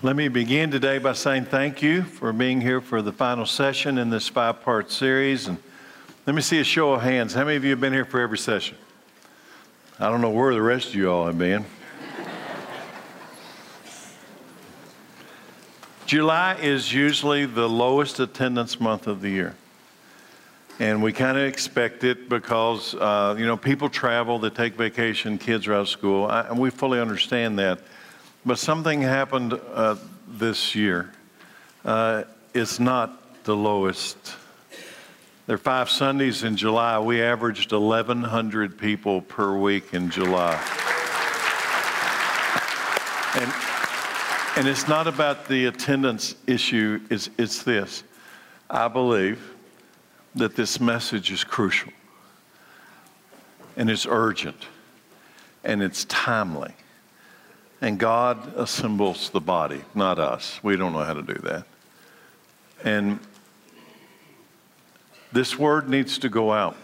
Let me begin today by saying thank you for being here for the final session in this five part series. And let me see a show of hands. How many of you have been here for every session? I don't know where the rest of you all have been. July is usually the lowest attendance month of the year. And we kind of expect it because, uh, you know, people travel, they take vacation, kids are out of school, I, and we fully understand that. But something happened uh, this year. Uh, it's not the lowest. There are five Sundays in July. We averaged 1,100 people per week in July. And, and it's not about the attendance issue, it's, it's this. I believe that this message is crucial, and it's urgent, and it's timely. And God assembles the body, not us. We don't know how to do that. And this word needs to go out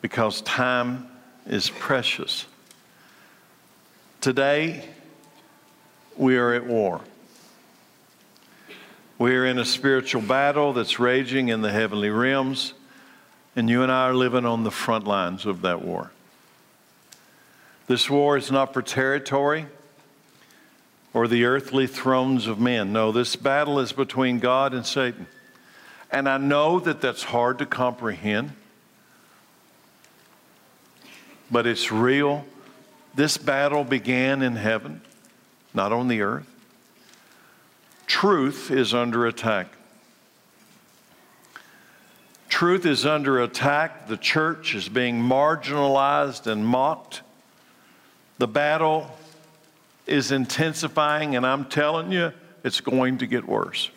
because time is precious. Today, we are at war. We are in a spiritual battle that's raging in the heavenly realms, and you and I are living on the front lines of that war. This war is not for territory or the earthly thrones of men. No, this battle is between God and Satan. And I know that that's hard to comprehend, but it's real. This battle began in heaven, not on the earth. Truth is under attack. Truth is under attack. The church is being marginalized and mocked. The battle is intensifying, and I'm telling you, it's going to get worse.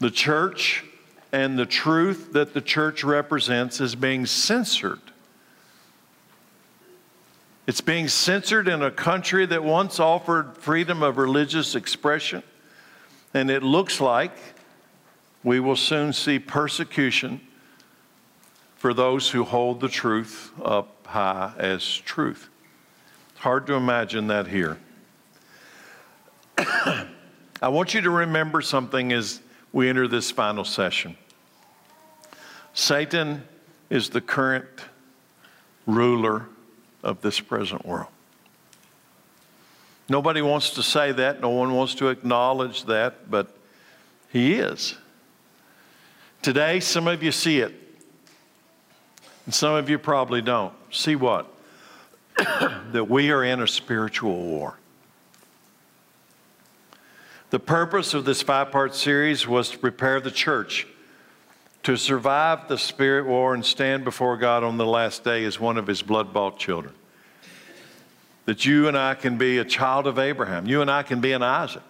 The church and the truth that the church represents is being censored. It's being censored in a country that once offered freedom of religious expression, and it looks like we will soon see persecution for those who hold the truth up high as truth. Hard to imagine that here. I want you to remember something as we enter this final session. Satan is the current ruler of this present world. Nobody wants to say that, no one wants to acknowledge that, but he is. Today, some of you see it, and some of you probably don't. See what? that we are in a spiritual war. The purpose of this five part series was to prepare the church to survive the spirit war and stand before God on the last day as one of his blood bought children. That you and I can be a child of Abraham, you and I can be an Isaac.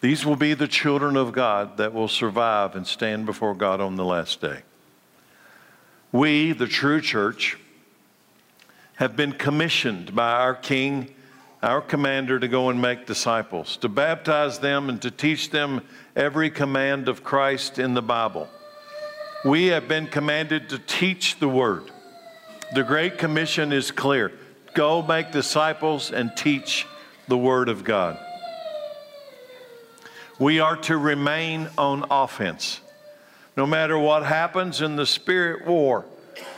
These will be the children of God that will survive and stand before God on the last day. We, the true church, have been commissioned by our King, our commander, to go and make disciples, to baptize them and to teach them every command of Christ in the Bible. We have been commanded to teach the Word. The Great Commission is clear go make disciples and teach the Word of God. We are to remain on offense. No matter what happens in the spirit war,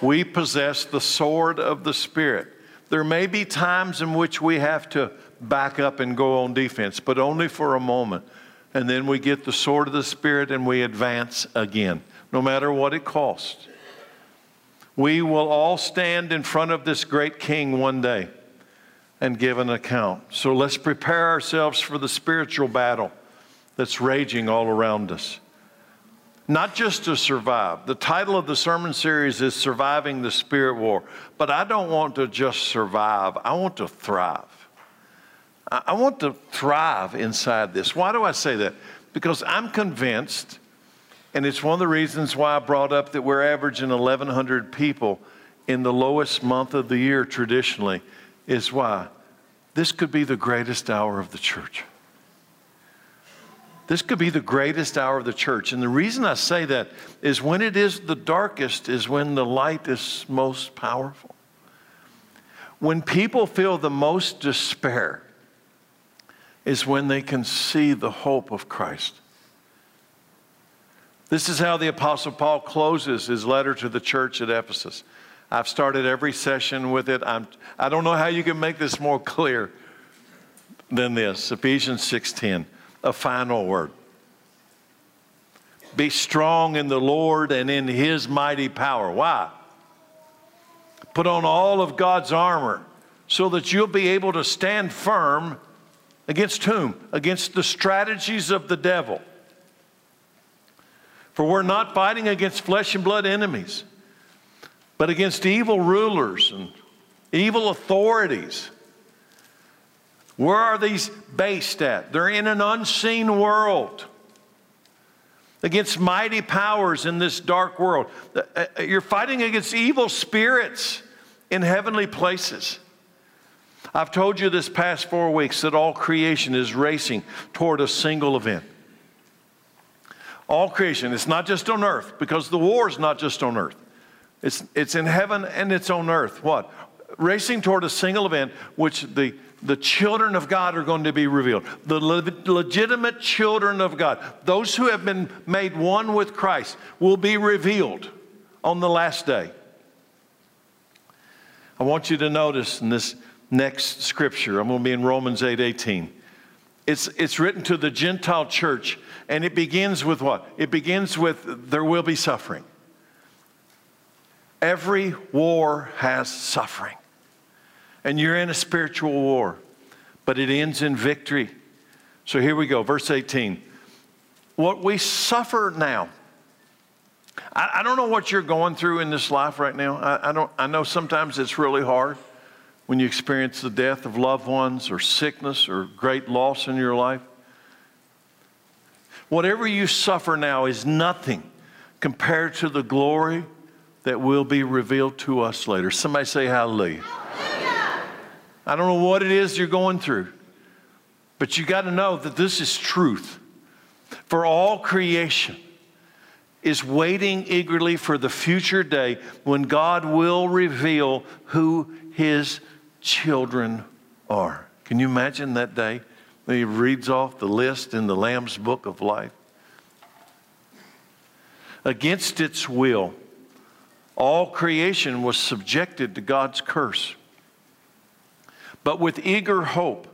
we possess the sword of the Spirit. There may be times in which we have to back up and go on defense, but only for a moment. And then we get the sword of the Spirit and we advance again, no matter what it costs. We will all stand in front of this great King one day and give an account. So let's prepare ourselves for the spiritual battle that's raging all around us not just to survive. The title of the sermon series is Surviving the Spirit War. But I don't want to just survive, I want to thrive. I want to thrive inside this. Why do I say that? Because I'm convinced, and it's one of the reasons why I brought up that we're averaging 1,100 people in the lowest month of the year traditionally, is why this could be the greatest hour of the church. This could be the greatest hour of the church. And the reason I say that is when it is the darkest, is when the light is most powerful. When people feel the most despair, is when they can see the hope of Christ. This is how the Apostle Paul closes his letter to the church at Ephesus. I've started every session with it. I'm, I don't know how you can make this more clear than this. Ephesians 6:10, a final word. Be strong in the Lord and in his mighty power. Why? Put on all of God's armor so that you'll be able to stand firm against whom? Against the strategies of the devil. For we're not fighting against flesh and blood enemies, but against evil rulers and evil authorities. Where are these based at? They're in an unseen world against mighty powers in this dark world. Uh, uh, you're fighting against evil spirits in heavenly places. I've told you this past four weeks that all creation is racing toward a single event. All creation, it's not just on earth, because the war is not just on earth. It's, it's in heaven and it's on earth. What? Racing toward a single event, which the the children of God are going to be revealed. The le- legitimate children of God, those who have been made one with Christ, will be revealed on the last day. I want you to notice in this next scripture, I'm going to be in Romans 8 18. It's, it's written to the Gentile church, and it begins with what? It begins with there will be suffering. Every war has suffering and you're in a spiritual war, but it ends in victory. So here we go, verse 18. What we suffer now, I, I don't know what you're going through in this life right now. I, I, don't, I know sometimes it's really hard when you experience the death of loved ones or sickness or great loss in your life. Whatever you suffer now is nothing compared to the glory that will be revealed to us later. Somebody say hallelujah. I don't know what it is you're going through, but you got to know that this is truth. For all creation is waiting eagerly for the future day when God will reveal who his children are. Can you imagine that day? He reads off the list in the Lamb's book of life. Against its will, all creation was subjected to God's curse. But with eager hope,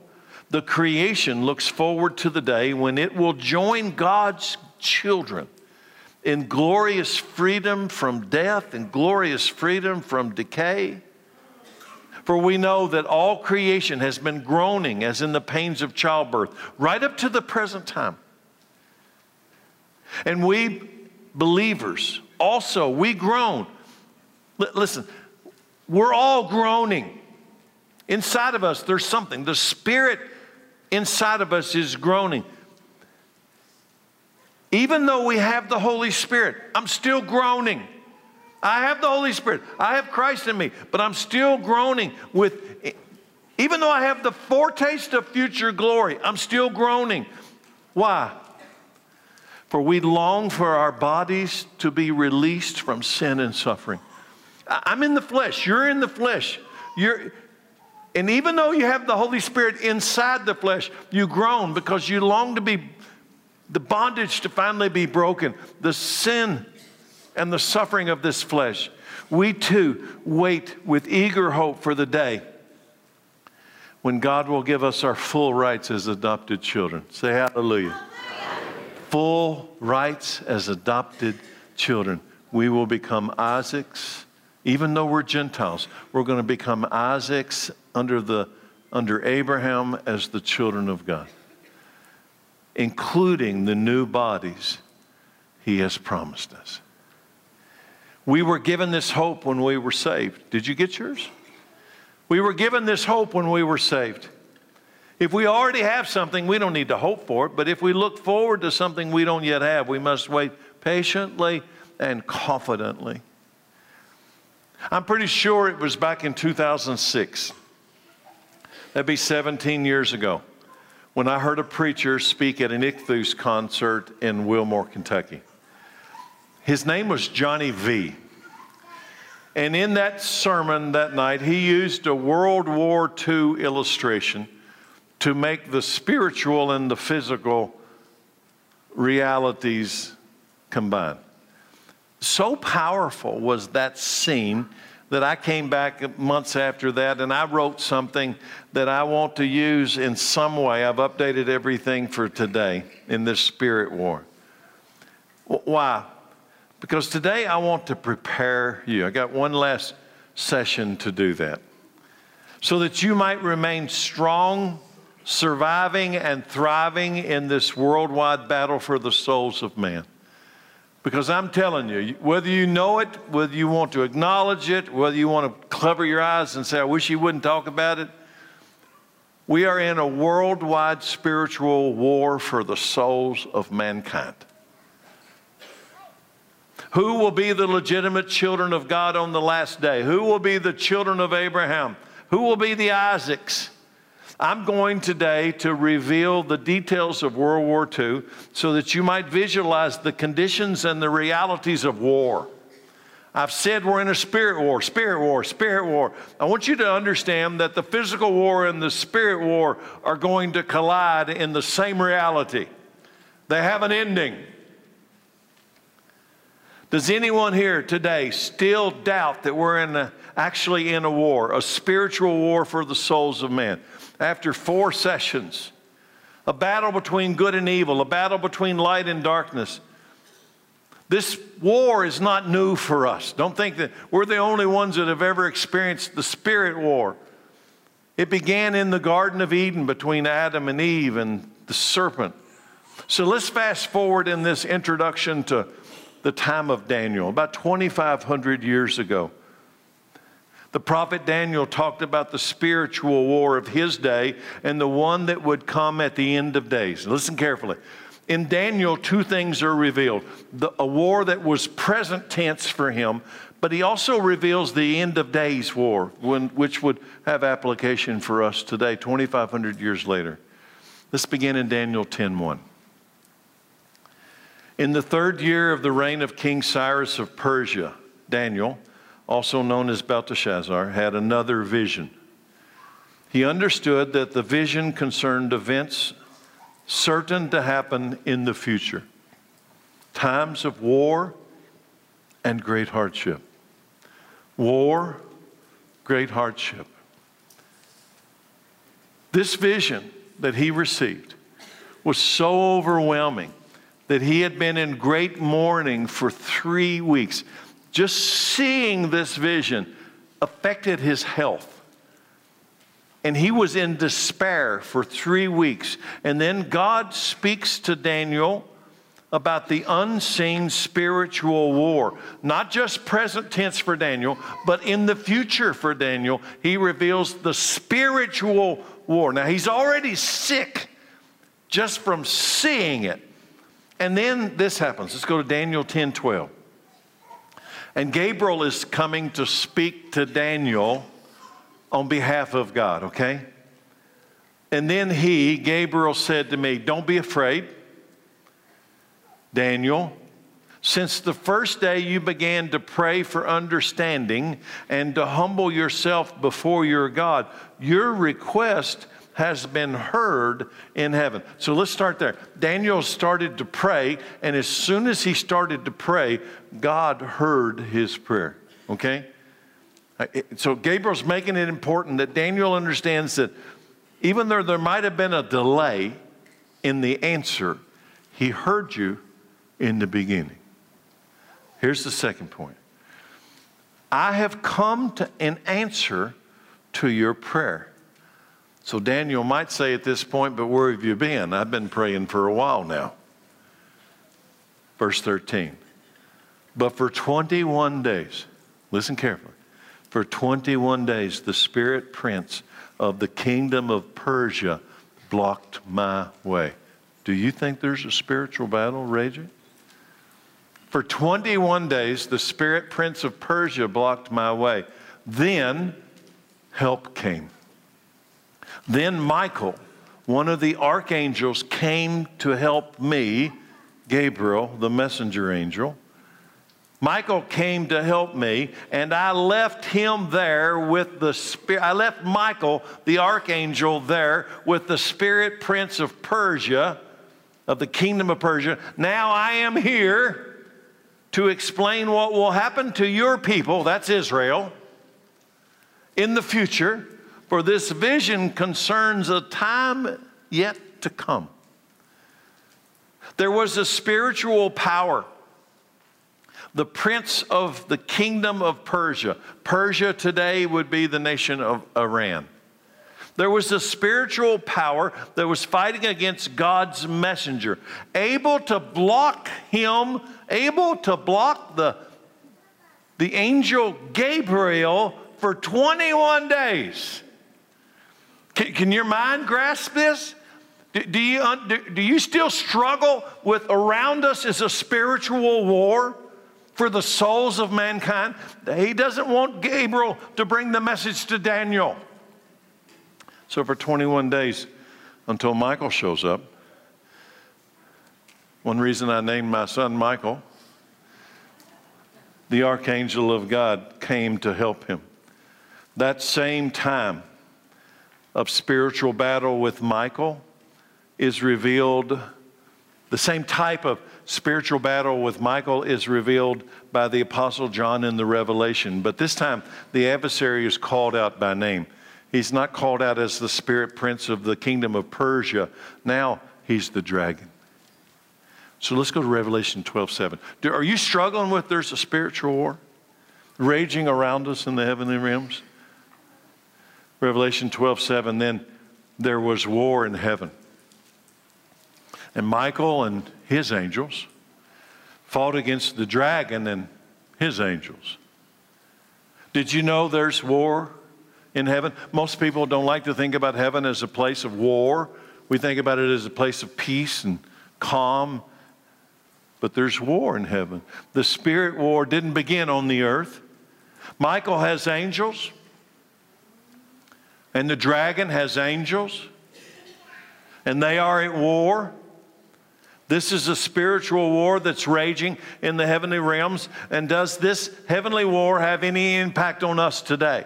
the creation looks forward to the day when it will join God's children in glorious freedom from death and glorious freedom from decay. For we know that all creation has been groaning as in the pains of childbirth right up to the present time. And we believers also, we groan. L- listen, we're all groaning Inside of us, there's something. The Spirit inside of us is groaning. Even though we have the Holy Spirit, I'm still groaning. I have the Holy Spirit. I have Christ in me, but I'm still groaning with, even though I have the foretaste of future glory, I'm still groaning. Why? For we long for our bodies to be released from sin and suffering. I'm in the flesh. You're in the flesh. You're, and even though you have the Holy Spirit inside the flesh, you groan because you long to be, the bondage to finally be broken, the sin and the suffering of this flesh. We too wait with eager hope for the day when God will give us our full rights as adopted children. Say hallelujah. hallelujah. Full rights as adopted children. We will become Isaac's even though we're Gentiles, we're going to become Isaac's under, the, under Abraham as the children of God, including the new bodies he has promised us. We were given this hope when we were saved. Did you get yours? We were given this hope when we were saved. If we already have something, we don't need to hope for it. But if we look forward to something we don't yet have, we must wait patiently and confidently. I'm pretty sure it was back in 2006. That'd be 17 years ago when I heard a preacher speak at an Ichthus concert in Wilmore, Kentucky. His name was Johnny V. And in that sermon that night, he used a World War II illustration to make the spiritual and the physical realities combine. So powerful was that scene that I came back months after that and I wrote something that I want to use in some way. I've updated everything for today in this spirit war. Why? Because today I want to prepare you. I got one last session to do that. So that you might remain strong, surviving, and thriving in this worldwide battle for the souls of man. Because I'm telling you, whether you know it, whether you want to acknowledge it, whether you want to cover your eyes and say, I wish you wouldn't talk about it, we are in a worldwide spiritual war for the souls of mankind. Who will be the legitimate children of God on the last day? Who will be the children of Abraham? Who will be the Isaacs? I'm going today to reveal the details of World War II so that you might visualize the conditions and the realities of war. I've said we're in a spirit war, spirit war, spirit war. I want you to understand that the physical war and the spirit war are going to collide in the same reality. They have an ending. Does anyone here today still doubt that we're in a, actually in a war, a spiritual war for the souls of men? After four sessions a battle between good and evil, a battle between light and darkness. This war is not new for us. Don't think that we're the only ones that have ever experienced the spirit war. It began in the Garden of Eden between Adam and Eve and the serpent. So let's fast forward in this introduction to the time of Daniel, about 2,500 years ago. The prophet Daniel talked about the spiritual war of his day and the one that would come at the end of days. Listen carefully. In Daniel, two things are revealed the, a war that was present tense for him, but he also reveals the end of days war, when, which would have application for us today, 2,500 years later. Let's begin in Daniel 10:1. In the third year of the reign of King Cyrus of Persia, Daniel, also known as Belteshazzar, had another vision. He understood that the vision concerned events certain to happen in the future times of war and great hardship. War, great hardship. This vision that he received was so overwhelming that he had been in great mourning for three weeks. Just seeing this vision affected his health. And he was in despair for three weeks. And then God speaks to Daniel about the unseen spiritual war. Not just present tense for Daniel, but in the future for Daniel. He reveals the spiritual war. Now, he's already sick just from seeing it. And then this happens. Let's go to Daniel 10 12. And Gabriel is coming to speak to Daniel on behalf of God, okay? And then he, Gabriel, said to me, Don't be afraid, Daniel. Since the first day you began to pray for understanding and to humble yourself before your God, your request has been heard in heaven. So let's start there. Daniel started to pray, and as soon as he started to pray, God heard his prayer. Okay? So Gabriel's making it important that Daniel understands that even though there might have been a delay in the answer, he heard you in the beginning. Here's the second point I have come to an answer to your prayer. So Daniel might say at this point, but where have you been? I've been praying for a while now. Verse 13. But for 21 days, listen carefully, for 21 days, the spirit prince of the kingdom of Persia blocked my way. Do you think there's a spiritual battle raging? For 21 days, the spirit prince of Persia blocked my way. Then help came. Then Michael, one of the archangels, came to help me, Gabriel, the messenger angel. Michael came to help me, and I left him there with the spirit. I left Michael, the archangel, there with the spirit prince of Persia, of the kingdom of Persia. Now I am here to explain what will happen to your people, that's Israel, in the future, for this vision concerns a time yet to come. There was a spiritual power the prince of the kingdom of Persia. Persia today would be the nation of Iran. There was a spiritual power that was fighting against God's messenger, able to block him, able to block the, the angel Gabriel for 21 days. Can, can your mind grasp this? Do, do, you, do, do you still struggle with around us is a spiritual war? for the souls of mankind. He doesn't want Gabriel to bring the message to Daniel. So, for 21 days, until Michael shows up, one reason I named my son Michael, the archangel of God came to help him. That same time of spiritual battle with Michael is revealed, the same type of spiritual battle with Michael is revealed by the Apostle John in the Revelation. But this time, the adversary is called out by name. He's not called out as the spirit prince of the kingdom of Persia. Now he's the dragon. So let's go to Revelation 12 7. Do, are you struggling with there's a spiritual war raging around us in the heavenly realms? Revelation 12 7. Then there was war in heaven. And Michael and his angels fought against the dragon and his angels. Did you know there's war in heaven? Most people don't like to think about heaven as a place of war. We think about it as a place of peace and calm. But there's war in heaven. The spirit war didn't begin on the earth. Michael has angels, and the dragon has angels, and they are at war. This is a spiritual war that's raging in the heavenly realms. And does this heavenly war have any impact on us today?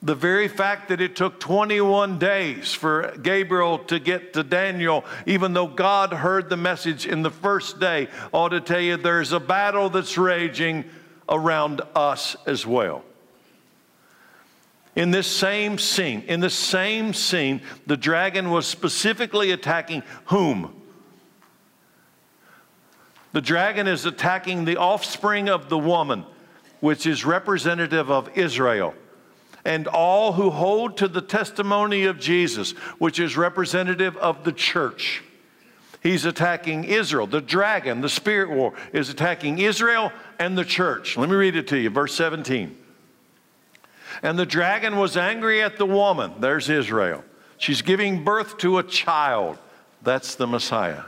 The very fact that it took 21 days for Gabriel to get to Daniel, even though God heard the message in the first day, ought to tell you there's a battle that's raging around us as well. In this same scene, in the same scene, the dragon was specifically attacking whom? The dragon is attacking the offspring of the woman, which is representative of Israel, and all who hold to the testimony of Jesus, which is representative of the church. He's attacking Israel. The dragon, the spirit war, is attacking Israel and the church. Let me read it to you, verse 17. And the dragon was angry at the woman. There's Israel. She's giving birth to a child. That's the Messiah.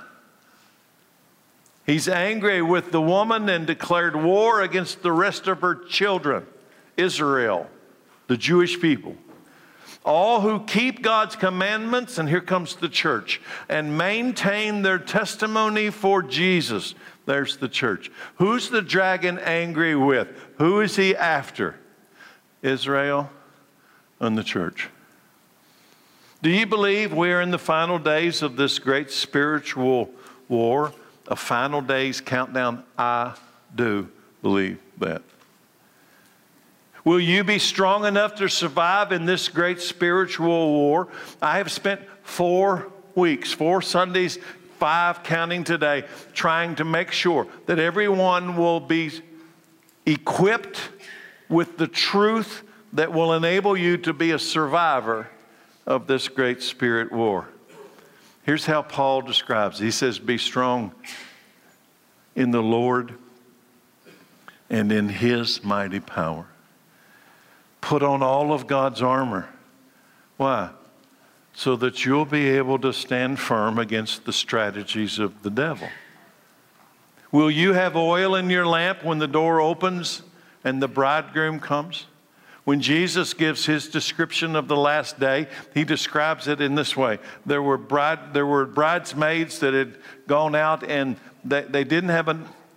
He's angry with the woman and declared war against the rest of her children, Israel, the Jewish people. All who keep God's commandments, and here comes the church, and maintain their testimony for Jesus. There's the church. Who's the dragon angry with? Who is he after? Israel and the church. Do you believe we're in the final days of this great spiritual war? a final days countdown? I do believe that. Will you be strong enough to survive in this great spiritual war? I have spent four weeks, four Sundays, five counting today, trying to make sure that everyone will be equipped with the truth that will enable you to be a survivor of this great spirit war. Here's how Paul describes He says, Be strong in the Lord and in His mighty power. Put on all of God's armor. Why? So that you'll be able to stand firm against the strategies of the devil. Will you have oil in your lamp when the door opens and the bridegroom comes? When Jesus gives his description of the last day, he describes it in this way. There were, bride, there were bridesmaids that had gone out and they, they didn't have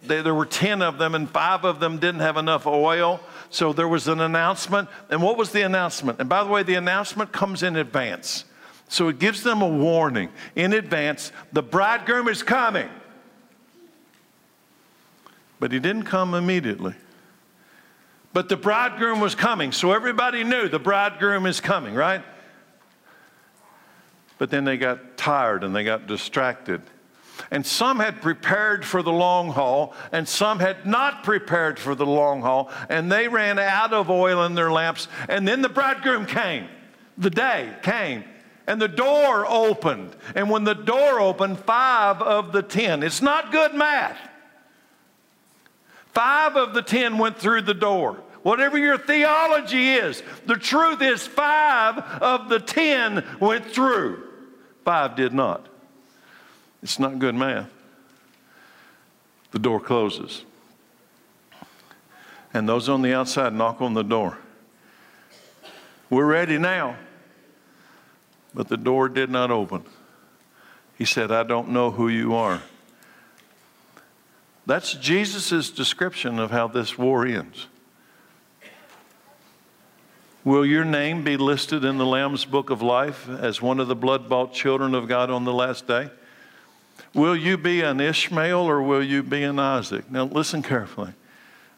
they, there were 10 of them, and five of them didn't have enough oil. So there was an announcement. And what was the announcement? And by the way, the announcement comes in advance. So it gives them a warning in advance the bridegroom is coming. But he didn't come immediately. But the bridegroom was coming. So everybody knew the bridegroom is coming, right? But then they got tired and they got distracted. And some had prepared for the long haul, and some had not prepared for the long haul, and they ran out of oil in their lamps. And then the bridegroom came. The day came, and the door opened. And when the door opened, five of the ten, it's not good math. Five of the ten went through the door. Whatever your theology is, the truth is five of the ten went through, five did not. It's not good math. The door closes. And those on the outside knock on the door. We're ready now. But the door did not open. He said, I don't know who you are. That's Jesus' description of how this war ends. Will your name be listed in the Lamb's book of life as one of the blood bought children of God on the last day? Will you be an Ishmael or will you be an Isaac? Now, listen carefully.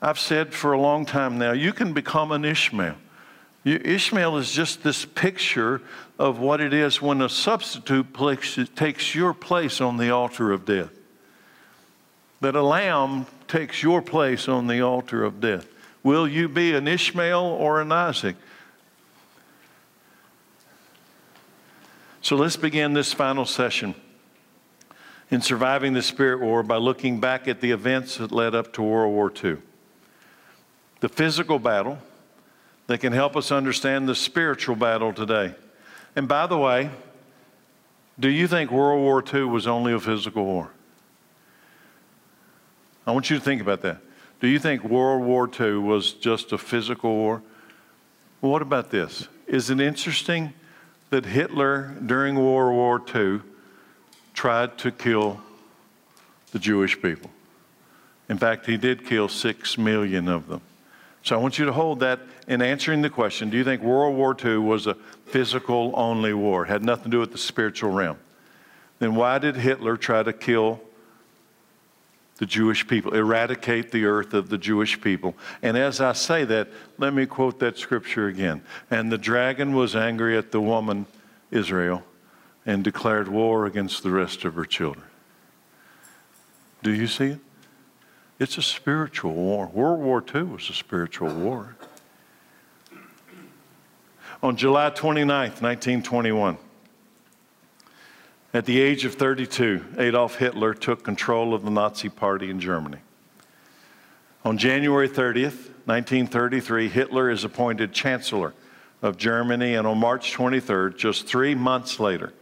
I've said for a long time now, you can become an Ishmael. You, Ishmael is just this picture of what it is when a substitute takes your place on the altar of death. That a lamb takes your place on the altar of death. Will you be an Ishmael or an Isaac? So let's begin this final session in surviving the Spirit War by looking back at the events that led up to World War II. The physical battle that can help us understand the spiritual battle today. And by the way, do you think World War II was only a physical war? I want you to think about that. Do you think World War II was just a physical war? What about this? Is it interesting that Hitler, during World War II, tried to kill the Jewish people. In fact, he did kill six million of them. So I want you to hold that in answering the question do you think World War II was a physical only war? It had nothing to do with the spiritual realm. Then why did Hitler try to kill the Jewish people, eradicate the earth of the Jewish people? And as I say that, let me quote that scripture again. And the dragon was angry at the woman, Israel, and declared war against the rest of her children. Do you see it? It's a spiritual war. World War II was a spiritual war. On July 29th, 1921, at the age of 32, Adolf Hitler took control of the Nazi Party in Germany. On January 30th, 1933, Hitler is appointed Chancellor of Germany, and on March 23rd, just three months later,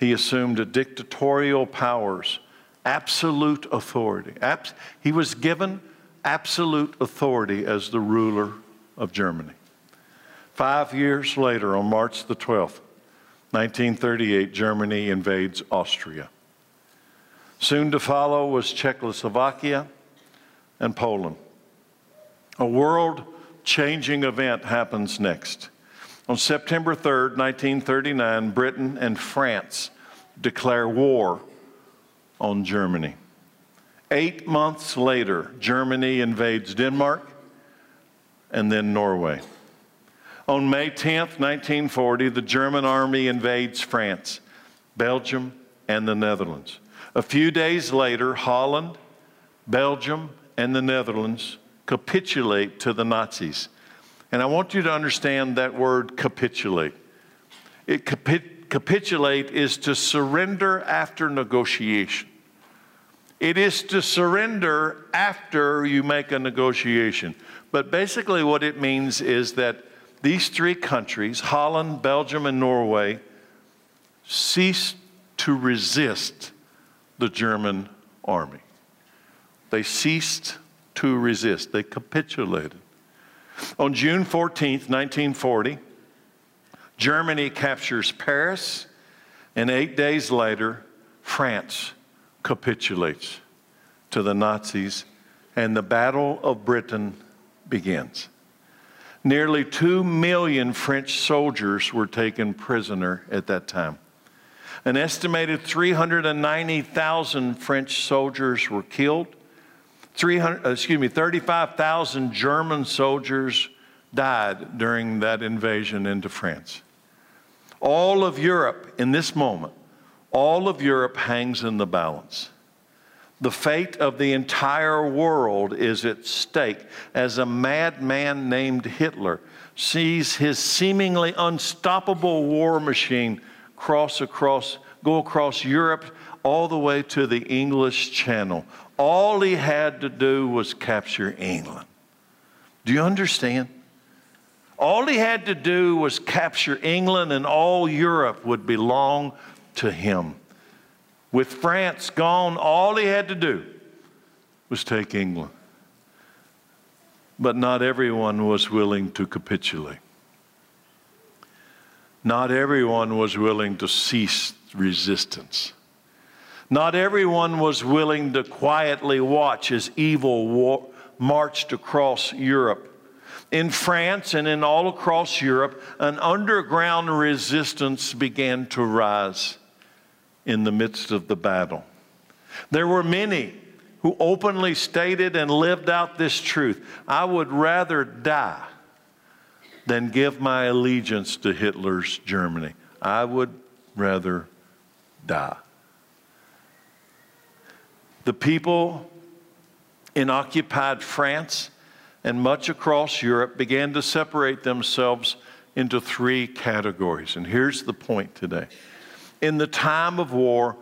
he assumed dictatorial powers, absolute authority. Abs- he was given absolute authority as the ruler of Germany. Five years later, on March the 12th, 1938, Germany invades Austria. Soon to follow was Czechoslovakia and Poland. A world changing event happens next. On September 3rd, 1939, Britain and France declare war on Germany. Eight months later, Germany invades Denmark and then Norway. On May 10th, 1940, the German army invades France, Belgium, and the Netherlands. A few days later, Holland, Belgium, and the Netherlands capitulate to the Nazis. And I want you to understand that word capitulate. It capi- capitulate is to surrender after negotiation. It is to surrender after you make a negotiation. But basically, what it means is that these three countries, Holland, Belgium, and Norway, ceased to resist the German army. They ceased to resist, they capitulated. On June 14, 1940, Germany captures Paris, and eight days later, France capitulates to the Nazis and the Battle of Britain begins. Nearly two million French soldiers were taken prisoner at that time. An estimated 390,000 French soldiers were killed. 300, uh, excuse me, 35,000 German soldiers died during that invasion into France. All of Europe, in this moment, all of Europe hangs in the balance. The fate of the entire world is at stake as a madman named Hitler sees his seemingly unstoppable war machine cross across, go across Europe all the way to the English Channel. All he had to do was capture England. Do you understand? All he had to do was capture England, and all Europe would belong to him. With France gone, all he had to do was take England. But not everyone was willing to capitulate. Not everyone was willing to cease resistance. Not everyone was willing to quietly watch as evil war marched across Europe. In France and in all across Europe, an underground resistance began to rise in the midst of the battle. There were many who openly stated and lived out this truth I would rather die than give my allegiance to Hitler's Germany. I would rather die. The people in occupied France and much across Europe began to separate themselves into three categories. And here's the point today in the time of war,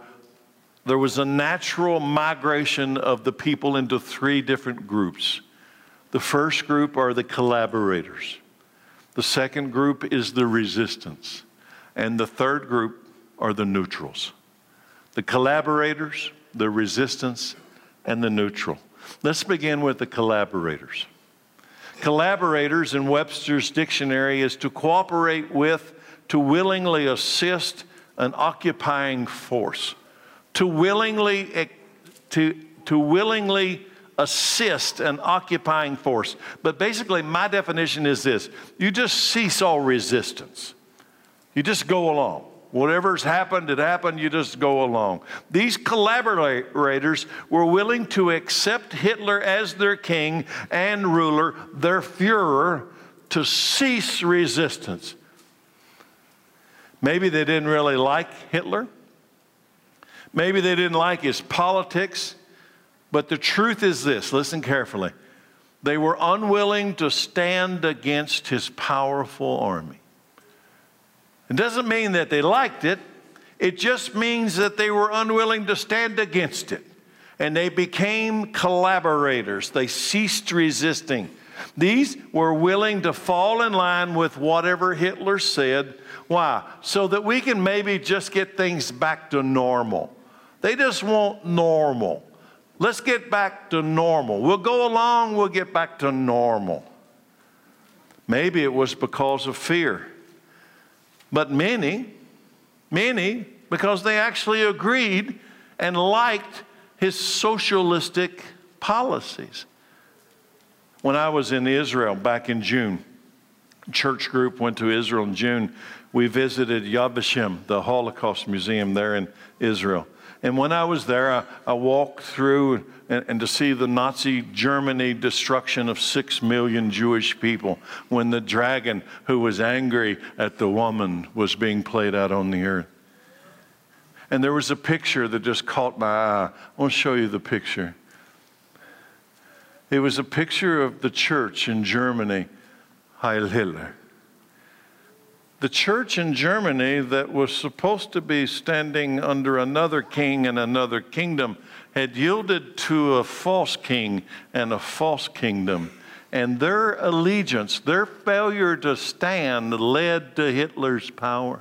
there was a natural migration of the people into three different groups. The first group are the collaborators, the second group is the resistance, and the third group are the neutrals. The collaborators, the resistance, and the neutral. Let's begin with the collaborators. Collaborators in Webster's dictionary is to cooperate with, to willingly assist, an occupying force, to willingly, to, to willingly assist an occupying force. But basically, my definition is this you just cease all resistance, you just go along. Whatever's happened, it happened, you just go along. These collaborators were willing to accept Hitler as their king and ruler, their Fuhrer, to cease resistance. Maybe they didn't really like Hitler. Maybe they didn't like his politics. But the truth is this listen carefully. They were unwilling to stand against his powerful army. It doesn't mean that they liked it, it just means that they were unwilling to stand against it. And they became collaborators, they ceased resisting. These were willing to fall in line with whatever Hitler said why? So that we can maybe just get things back to normal. They just want normal. Let's get back to normal. We'll go along, we'll get back to normal. Maybe it was because of fear. But many, many, because they actually agreed and liked his socialistic policies. When I was in Israel back in June, church group went to Israel in June we visited Yad Vashem, the Holocaust Museum there in Israel. And when I was there, I, I walked through and, and, to see the Nazi Germany destruction of six million Jewish people when the dragon who was angry at the woman was being played out on the earth. And there was a picture that just caught my eye. I want to show you the picture. It was a picture of the church in Germany, Heil Hitler the church in Germany that was supposed to be standing under another king and another kingdom had yielded to a false king and a false kingdom. And their allegiance, their failure to stand, led to Hitler's power.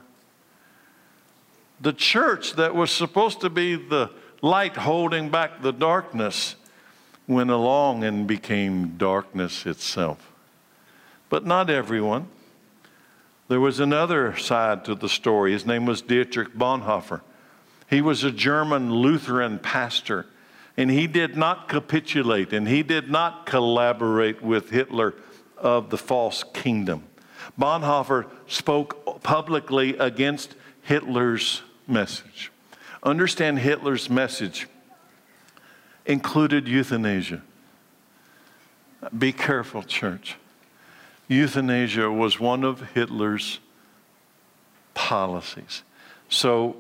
The church that was supposed to be the light holding back the darkness went along and became darkness itself. But not everyone. There was another side to the story. His name was Dietrich Bonhoeffer. He was a German Lutheran pastor. And he did not capitulate and he did not collaborate with Hitler of the false kingdom. Bonhoeffer spoke publicly against Hitler's message. Understand Hitler's message included euthanasia. Be careful, church. Euthanasia was one of Hitler's policies. So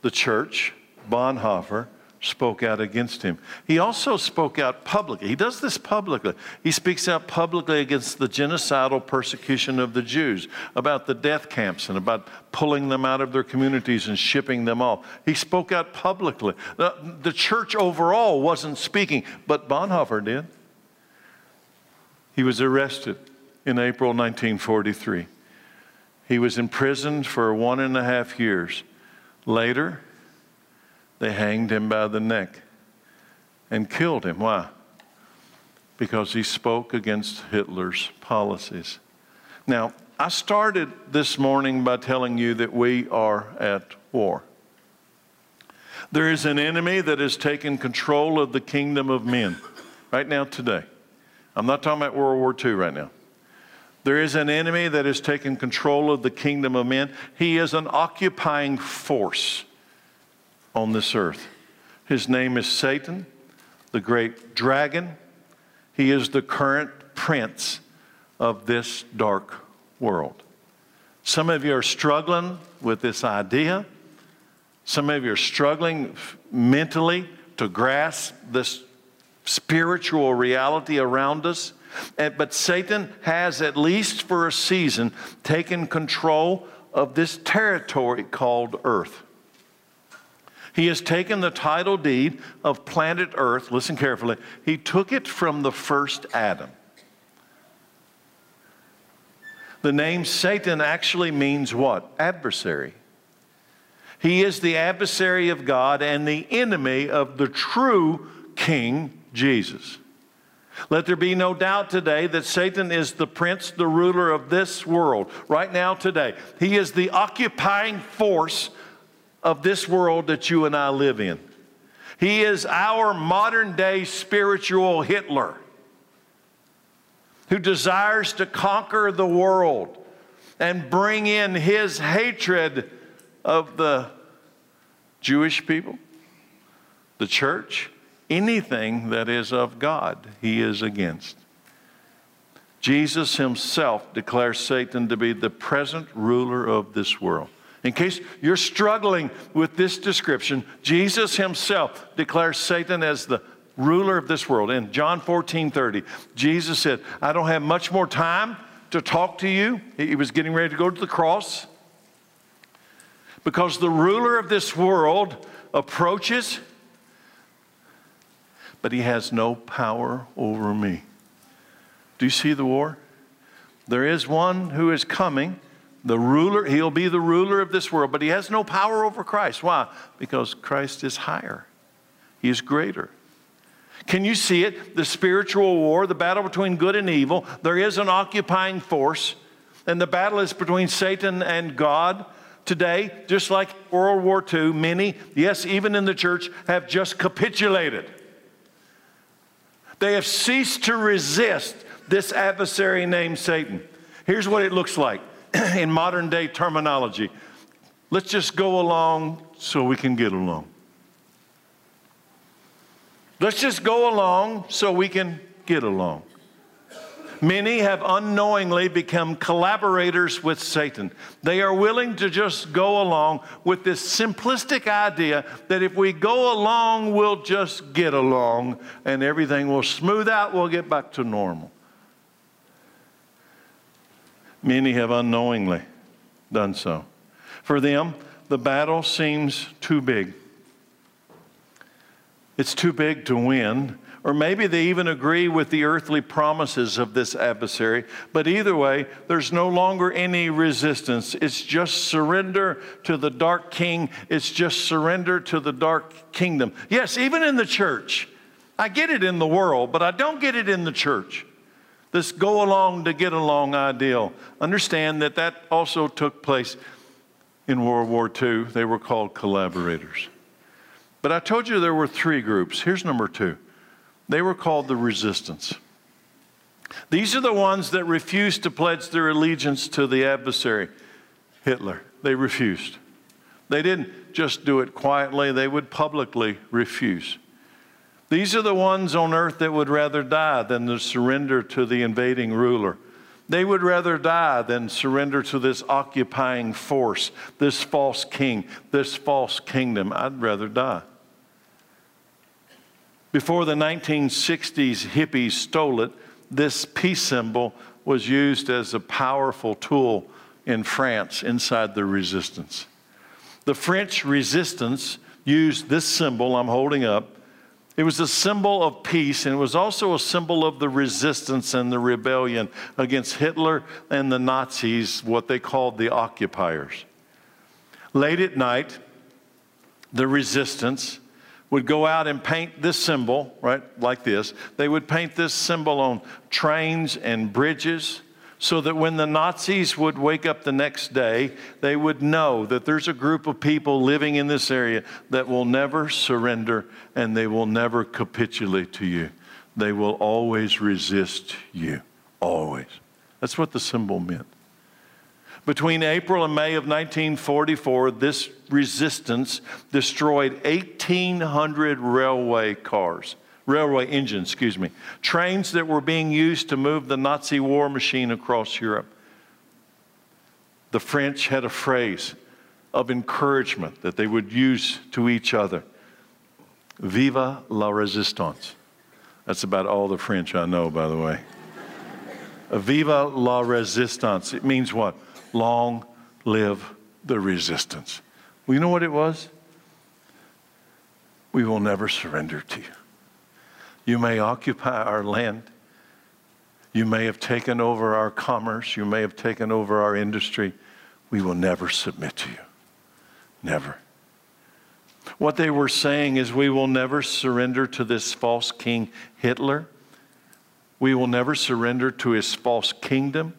the church, Bonhoeffer, spoke out against him. He also spoke out publicly. He does this publicly. He speaks out publicly against the genocidal persecution of the Jews, about the death camps, and about pulling them out of their communities and shipping them off. He spoke out publicly. The, the church overall wasn't speaking, but Bonhoeffer did. He was arrested in April 1943. He was imprisoned for one and a half years. Later, they hanged him by the neck and killed him. Why? Because he spoke against Hitler's policies. Now, I started this morning by telling you that we are at war. There is an enemy that has taken control of the kingdom of men right now, today. I'm not talking about World War II right now. There is an enemy that has taken control of the kingdom of men. He is an occupying force on this earth. His name is Satan, the great dragon. He is the current prince of this dark world. Some of you are struggling with this idea. Some of you are struggling mentally to grasp this spiritual reality around us. Eh, but Satan has, at least for a season, taken control of this territory called earth. He has taken the title deed of planet Earth, listen carefully, he took it from the first Adam. The name Satan actually means what? Adversary. He is the adversary of God and the enemy of the true King Jesus. Let there be no doubt today that Satan is the prince, the ruler of this world, right now, today. He is the occupying force of this world that you and I live in. He is our modern day spiritual Hitler who desires to conquer the world and bring in his hatred of the Jewish people, the church, anything that is of God, he is against. Jesus himself declares Satan to be the present ruler of this world. In case you're struggling with this description, Jesus himself declares Satan as the ruler of this world. In John 14 30, Jesus said, I don't have much more time to talk to you. He was getting ready to go to the cross because the ruler of this world approaches, but he has no power over me. Do you see the war? There is one who is coming the ruler, he'll be the ruler of this world, but he has no power over Christ. Why? Because Christ is higher, he is greater. Can you see it? The spiritual war, the battle between good and evil. There is an occupying force, and the battle is between Satan and God. Today, just like World War II, many, yes, even in the church, have just capitulated. They have ceased to resist this adversary named Satan. Here's what it looks like in modern day terminology. Let's just go along so we can get along. Let's just go along so we can get along. Many have unknowingly become collaborators with Satan. They are willing to just go along with this simplistic idea that if we go along, we'll just get along and everything will smooth out, we'll get back to normal. Many have unknowingly done so. For them, the battle seems too big. It's too big to win. Or maybe they even agree with the earthly promises of this adversary. But either way, there's no longer any resistance. It's just surrender to the dark king. It's just surrender to the dark kingdom. Yes, even in the church. I get it in the world, but I don't get it in the church this go along to get along ideal. Understand that that also took place in World War II. They were called collaborators. But I told you there were three groups. Here's number two they were called the resistance. These are the ones that refused to pledge their allegiance to the adversary, Hitler. They refused. They didn't just do it quietly, they would publicly refuse. These are the ones on earth that would rather die than to surrender to the invading ruler. They would rather die than surrender to this occupying force, this false king, this false kingdom. I'd rather die. Before the 1960s hippies stole it, this peace symbol was used as a powerful tool in France inside the resistance. The French resistance used this symbol I'm holding up. It was a symbol of peace, and it was also a symbol of the resistance and the rebellion against Hitler and the Nazis, what they called the occupiers. Late at night, the resistance would go out and paint this symbol, right, like this. They would paint this symbol on trains and bridges so that when the Nazis would wake up the next day, they would know that there's a group of people living in this area that will never surrender and they will never capitulate to you. They will always resist you. Always. That's what the symbol meant. Between April and May of 1944, this resistance destroyed 1,800 railway cars, railway engines, excuse me, trains that were being used to move the Nazi war machine across Europe. The French had a phrase of encouragement that they would use to each other Viva la resistance. That's about all the French I know, by the way. Viva la resistance. It means what? Long live the resistance. Well, you know what it was? We will never surrender to you. You may occupy our land. You may have taken over our commerce. You may have taken over our industry. We will never submit to you. Never. What they were saying is, we will never surrender to this false king Hitler. We will never surrender to his false kingdom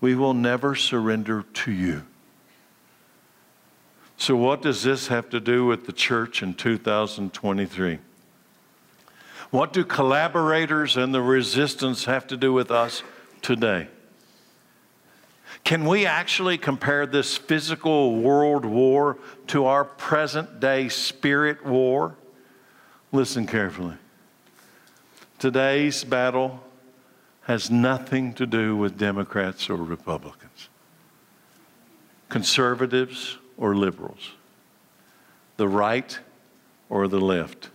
we will never surrender to you. So, what does this have to do with the church in 2023? What do collaborators and the resistance have to do with us today? Can we actually compare this physical world war to our present day spirit war? Listen carefully. Today's battle has nothing to do with Democrats or Republicans, conservatives or liberals, the right or the left.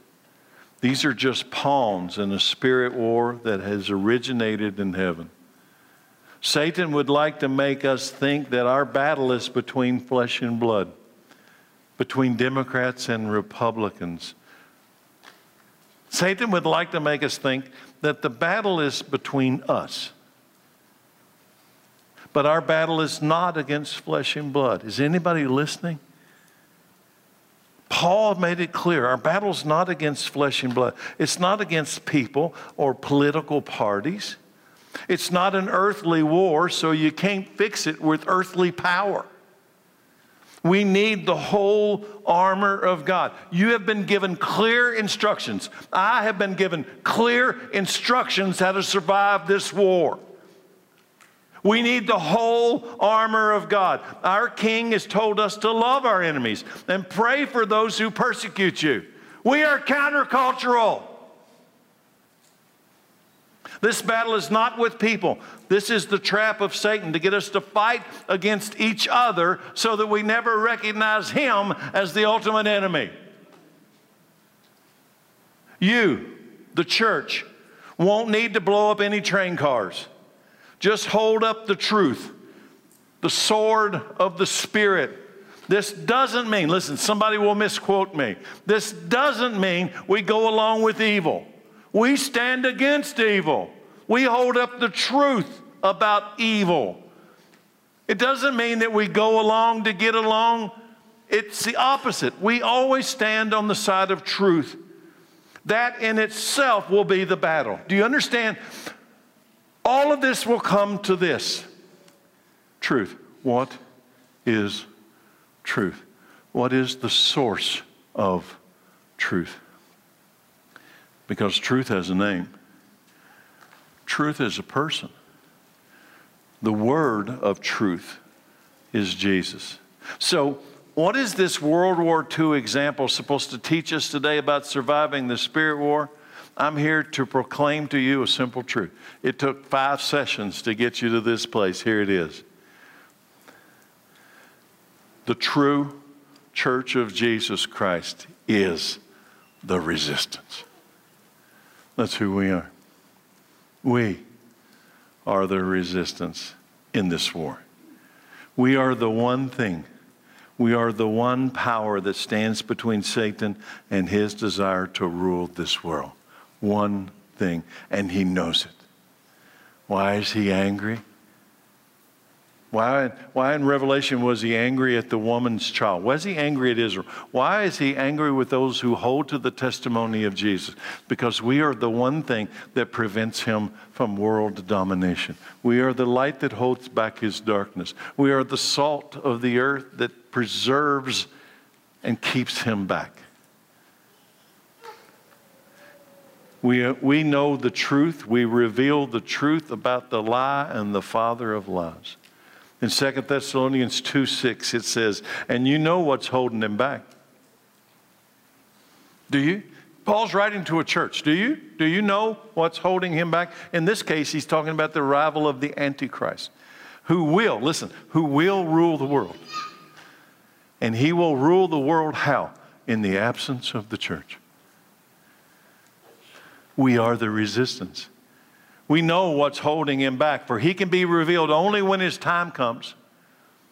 These are just pawns in a spirit war that has originated in heaven. Satan would like to make us think that our battle is between flesh and blood, between Democrats and Republicans. Satan would like to make us think that the battle is between us. But our battle is not against flesh and blood. Is anybody listening? Paul made it clear our battle is not against flesh and blood. It's not against people or political parties. It's not an earthly war, so you can't fix it with earthly power. We need the whole armor of God. You have been given clear instructions. I have been given clear instructions how to survive this war. We need the whole armor of God. Our King has told us to love our enemies and pray for those who persecute you. We are countercultural. This battle is not with people. This is the trap of Satan to get us to fight against each other so that we never recognize him as the ultimate enemy. You, the church, won't need to blow up any train cars. Just hold up the truth, the sword of the Spirit. This doesn't mean, listen, somebody will misquote me. This doesn't mean we go along with evil. We stand against evil. We hold up the truth about evil. It doesn't mean that we go along to get along. It's the opposite. We always stand on the side of truth. That in itself will be the battle. Do you understand? All of this will come to this truth. What is truth? What is the source of truth. Because truth has a name, truth is a person. The word of truth is Jesus. So, what is this World War II example supposed to teach us today about surviving the spirit war? I'm here to proclaim to you a simple truth. It took five sessions to get you to this place. Here it is. The true church of Jesus Christ is the resistance. That's who we are. We are the resistance in this war. We are the one thing, we are the one power that stands between Satan and his desire to rule this world. One thing, and he knows it. Why is he angry? Why, why in Revelation was he angry at the woman's child? Why is he angry at Israel? Why is he angry with those who hold to the testimony of Jesus? Because we are the one thing that prevents him from world domination. We are the light that holds back his darkness. We are the salt of the earth that preserves and keeps him back. We, we know the truth. We reveal the truth about the lie and the father of lies. In 2 Thessalonians 2 6, it says, And you know what's holding him back. Do you? Paul's writing to a church. Do you? Do you know what's holding him back? In this case, he's talking about the arrival of the Antichrist, who will, listen, who will rule the world. And he will rule the world how? In the absence of the church. We are the resistance. We know what's holding him back, for he can be revealed only when his time comes.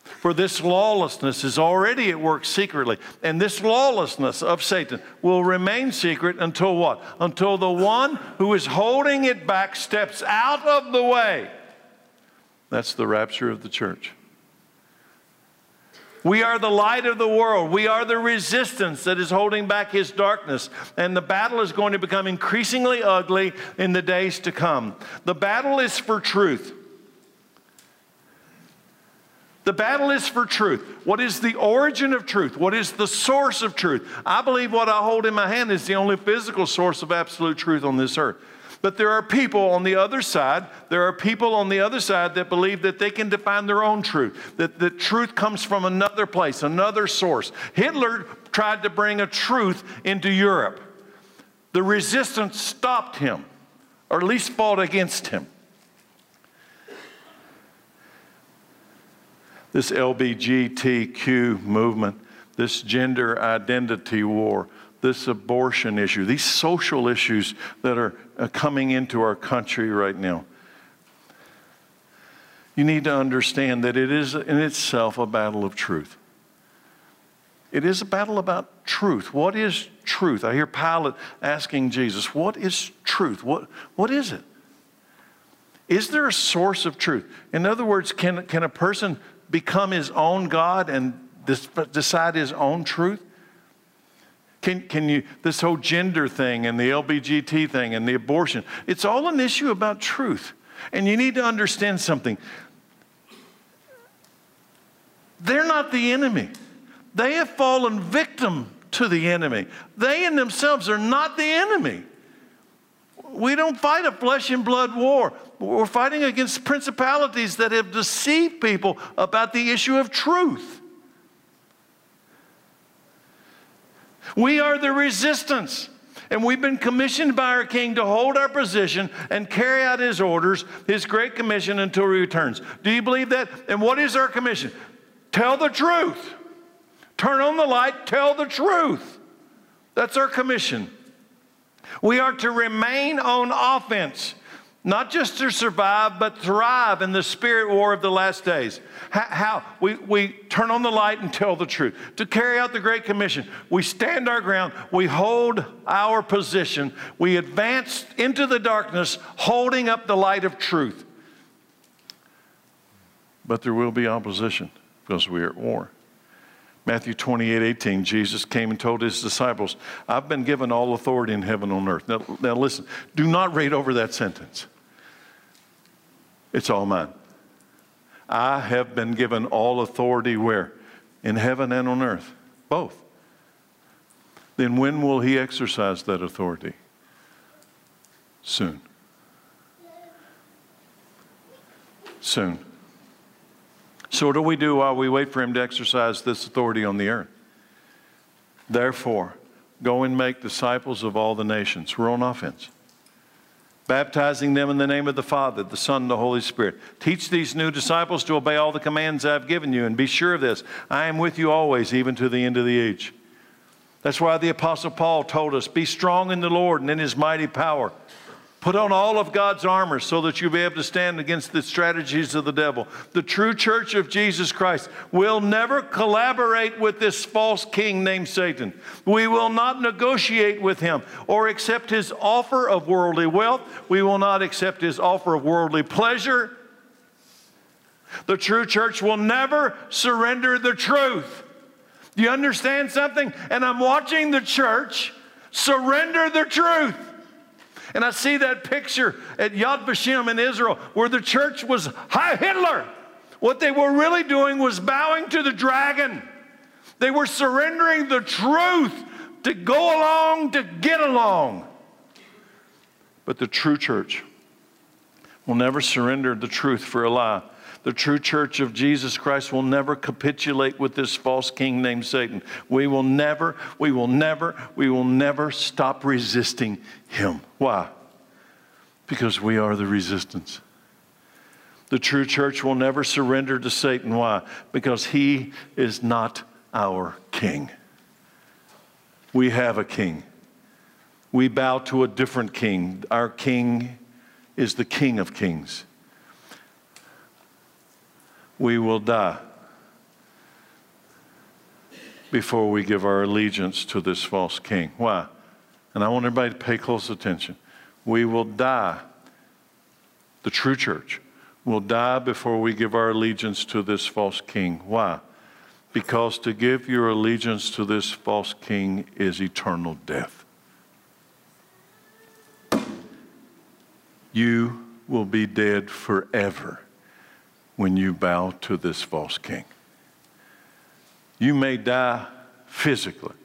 For this lawlessness is already at work secretly. And this lawlessness of Satan will remain secret until what? Until the one who is holding it back steps out of the way. That's the rapture of the church. We are the light of the world. We are the resistance that is holding back his darkness. And the battle is going to become increasingly ugly in the days to come. The battle is for truth. The battle is for truth. What is the origin of truth? What is the source of truth? I believe what I hold in my hand is the only physical source of absolute truth on this earth. But there are people on the other side, there are people on the other side that believe that they can define their own truth, that the truth comes from another place, another source. Hitler tried to bring a truth into Europe. The resistance stopped him, or at least fought against him. This LBGTQ movement, this gender identity war, this abortion issue, these social issues that are uh, coming into our country right now. You need to understand that it is in itself a battle of truth. It is a battle about truth. What is truth? I hear Pilate asking Jesus, What is truth? What, what is it? Is there a source of truth? In other words, can, can a person become his own God and decide his own truth? Can, can you, this whole gender thing and the LBGT thing and the abortion, it's all an issue about truth. And you need to understand something. They're not the enemy, they have fallen victim to the enemy. They in themselves are not the enemy. We don't fight a flesh and blood war. We're fighting against principalities that have deceived people about the issue of truth. We are the resistance. And we've been commissioned by our King to hold our position and carry out His orders, His great commission until He returns. Do you believe that? And what is our commission? Tell the truth. Turn on the light, tell the truth. That's our commission. We are to remain on offense not just to survive, but thrive in the spirit war of the last days. How? We, we turn on the light and tell the truth. To carry out the Great Commission, we stand our ground, we hold our position, we advance into the darkness, holding up the light of truth. But there will be opposition because we are at war. Matthew 28 18, Jesus came and told his disciples, I've been given all authority in heaven and on earth. Now, now listen, do not read over that sentence. It's all mine. I have been given all authority where? In heaven and on earth. Both. then when will he exercise that authority? Soon. Soon. So, what do we do while we wait for him to exercise this authority on the earth? Therefore, go and make disciples of all the nations. We're on offense. Baptizing them in the name of the Father, the Son, and the Holy Spirit. Teach these new disciples to obey all the commands I've given you, and be sure of this I am with you always, even to the end of the age. That's why the Apostle Paul told us be strong in the Lord and in his mighty power. Put on all of God's armor so that you'll be able to stand against the strategies of the devil. The true church of Jesus Christ will never collaborate with this false king named Satan. We will not negotiate with him or accept his offer of worldly wealth. We will not accept his offer of worldly pleasure. The true church will never surrender the truth. Do you understand something? And I'm watching the church surrender the truth. And I see that picture at Yad Vashem in Israel where the church was Heil Hitler. What they were really doing was bowing to the dragon. They were surrendering the truth to go along, to get along. But the true church will never surrender the truth for a lie. The true church of Jesus Christ will never capitulate with this false king named Satan. We will never, we will never, we will never stop resisting him. Why? Because we are the resistance. The true church will never surrender to Satan. Why? Because he is not our king. We have a king. We bow to a different king. Our king is the king of kings we will die before we give our allegiance to this false king. Why? And I want everybody to pay close attention. We will die, the true church will die before we give our allegiance to this false king. Why? Because to give your allegiance to this false king is eternal death. You will be dead forever when you bow to this false king. You may die physically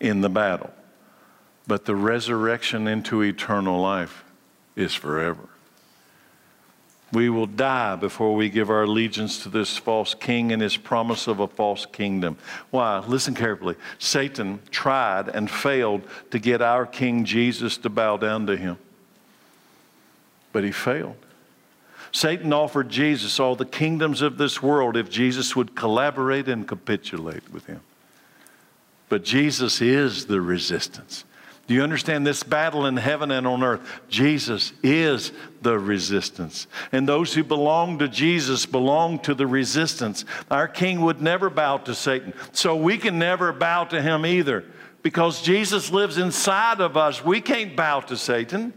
in the battle, but the resurrection into eternal life is forever. We will die before we give our allegiance to this false king and his promise of a false kingdom. Why? Listen carefully. Satan tried and failed to get our King Jesus to bow down to him, but he failed. Satan offered Jesus all the kingdoms of this world if Jesus would collaborate and capitulate with him. But Jesus is the resistance. Do you understand this battle in heaven and on earth? Jesus is the resistance. And those who belong to Jesus belong to the resistance. Our king would never bow to Satan. So we can never bow to him either. Because Jesus lives inside of us, we can't bow to Satan.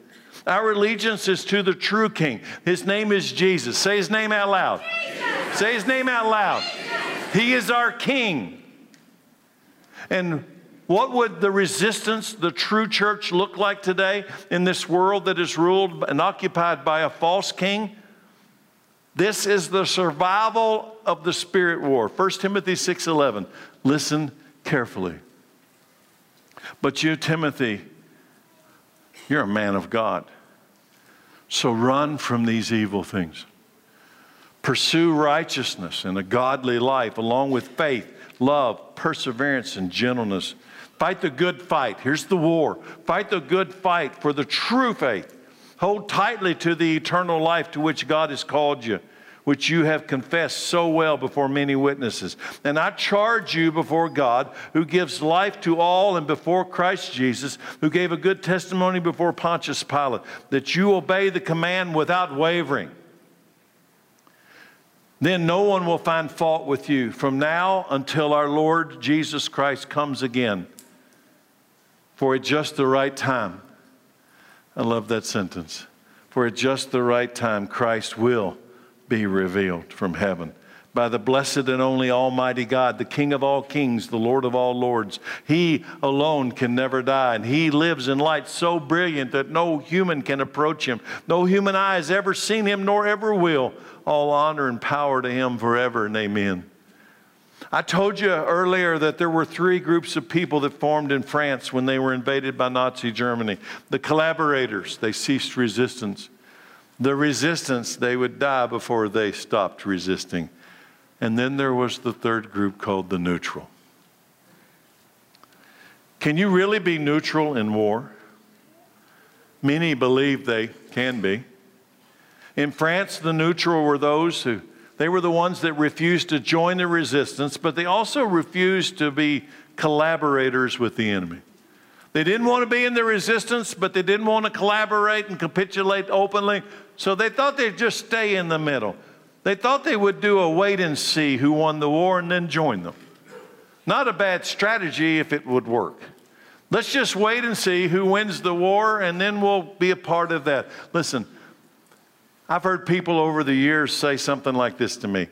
Our allegiance is to the true King. His name is Jesus. Say his name out loud. Jesus. Say his name out loud. Jesus. He is our King. And what would the resistance, the true church, look like today in this world that is ruled and occupied by a false king? This is the survival of the spirit war. 1 Timothy 6:11. Listen carefully. But you Timothy, you're a man of God. So run from these evil things. Pursue righteousness and a godly life along with faith, love, perseverance, and gentleness. Fight the good fight. Here's the war. Fight the good fight for the true faith. Hold tightly to the eternal life to which God has called you which you have confessed so well before many witnesses. And I charge you before God, who gives life to all, and before Christ Jesus, who gave a good testimony before Pontius Pilate, that you obey the command without wavering. Then no one will find fault with you from now until our Lord Jesus Christ comes again. For at just the right time, I love that sentence. For at just the right time, Christ will be revealed from heaven by the blessed and only Almighty God, the King of all kings, the Lord of all lords. He alone can never die, and He lives in light so brilliant that no human can approach Him. No human eye has ever seen Him, nor ever will. All honor and power to Him forever and amen. I told you earlier that there were three groups of people that formed in France when they were invaded by Nazi Germany. The collaborators, they ceased resistance. The resistance, they would die before they stopped resisting. And then there was the third group called the neutral. Can you really be neutral in war? Many believe they can be. In France, the neutral were those who they were the ones that refused to join the resistance, but they also refused to be collaborators with the enemy. They didn't want to be in the resistance, but they didn't want to collaborate and capitulate openly, so they thought they'd just stay in the middle. They thought they would do a wait and see who won the war and then join them. Not a bad strategy if it would work. Let's just wait and see who wins the war, and then we'll be a part of that. Listen, I've heard people over the years say something like this to me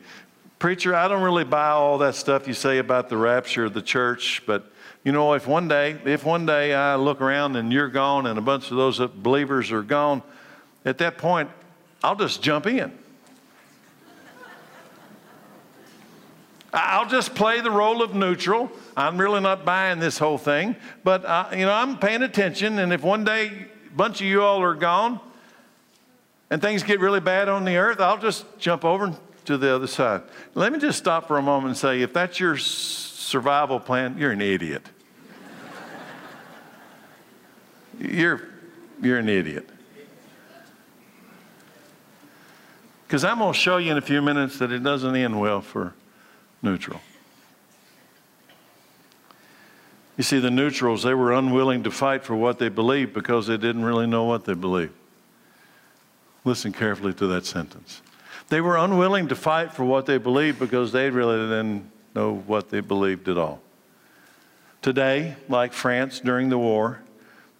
Preacher, I don't really buy all that stuff you say about the rapture of the church, but you know, if one day, if one day I look around and you're gone and a bunch of those believers are gone, at that point, I'll just jump in. I'll just play the role of neutral. I'm really not buying this whole thing, but uh, you know, I'm paying attention. And if one day a bunch of you all are gone, and things get really bad on the earth, I'll just jump over to the other side. Let me just stop for a moment and say if that's your survival plan, you're an idiot. you're, you're an idiot. Because I'm going to show you in a few minutes that it doesn't end well for neutral. You see, the neutrals, they were unwilling to fight for what they believed because they didn't really know what they believed. Listen carefully to that sentence. They were unwilling to fight for what they believed because they really didn't know what they believed at all. Today, like France during the war,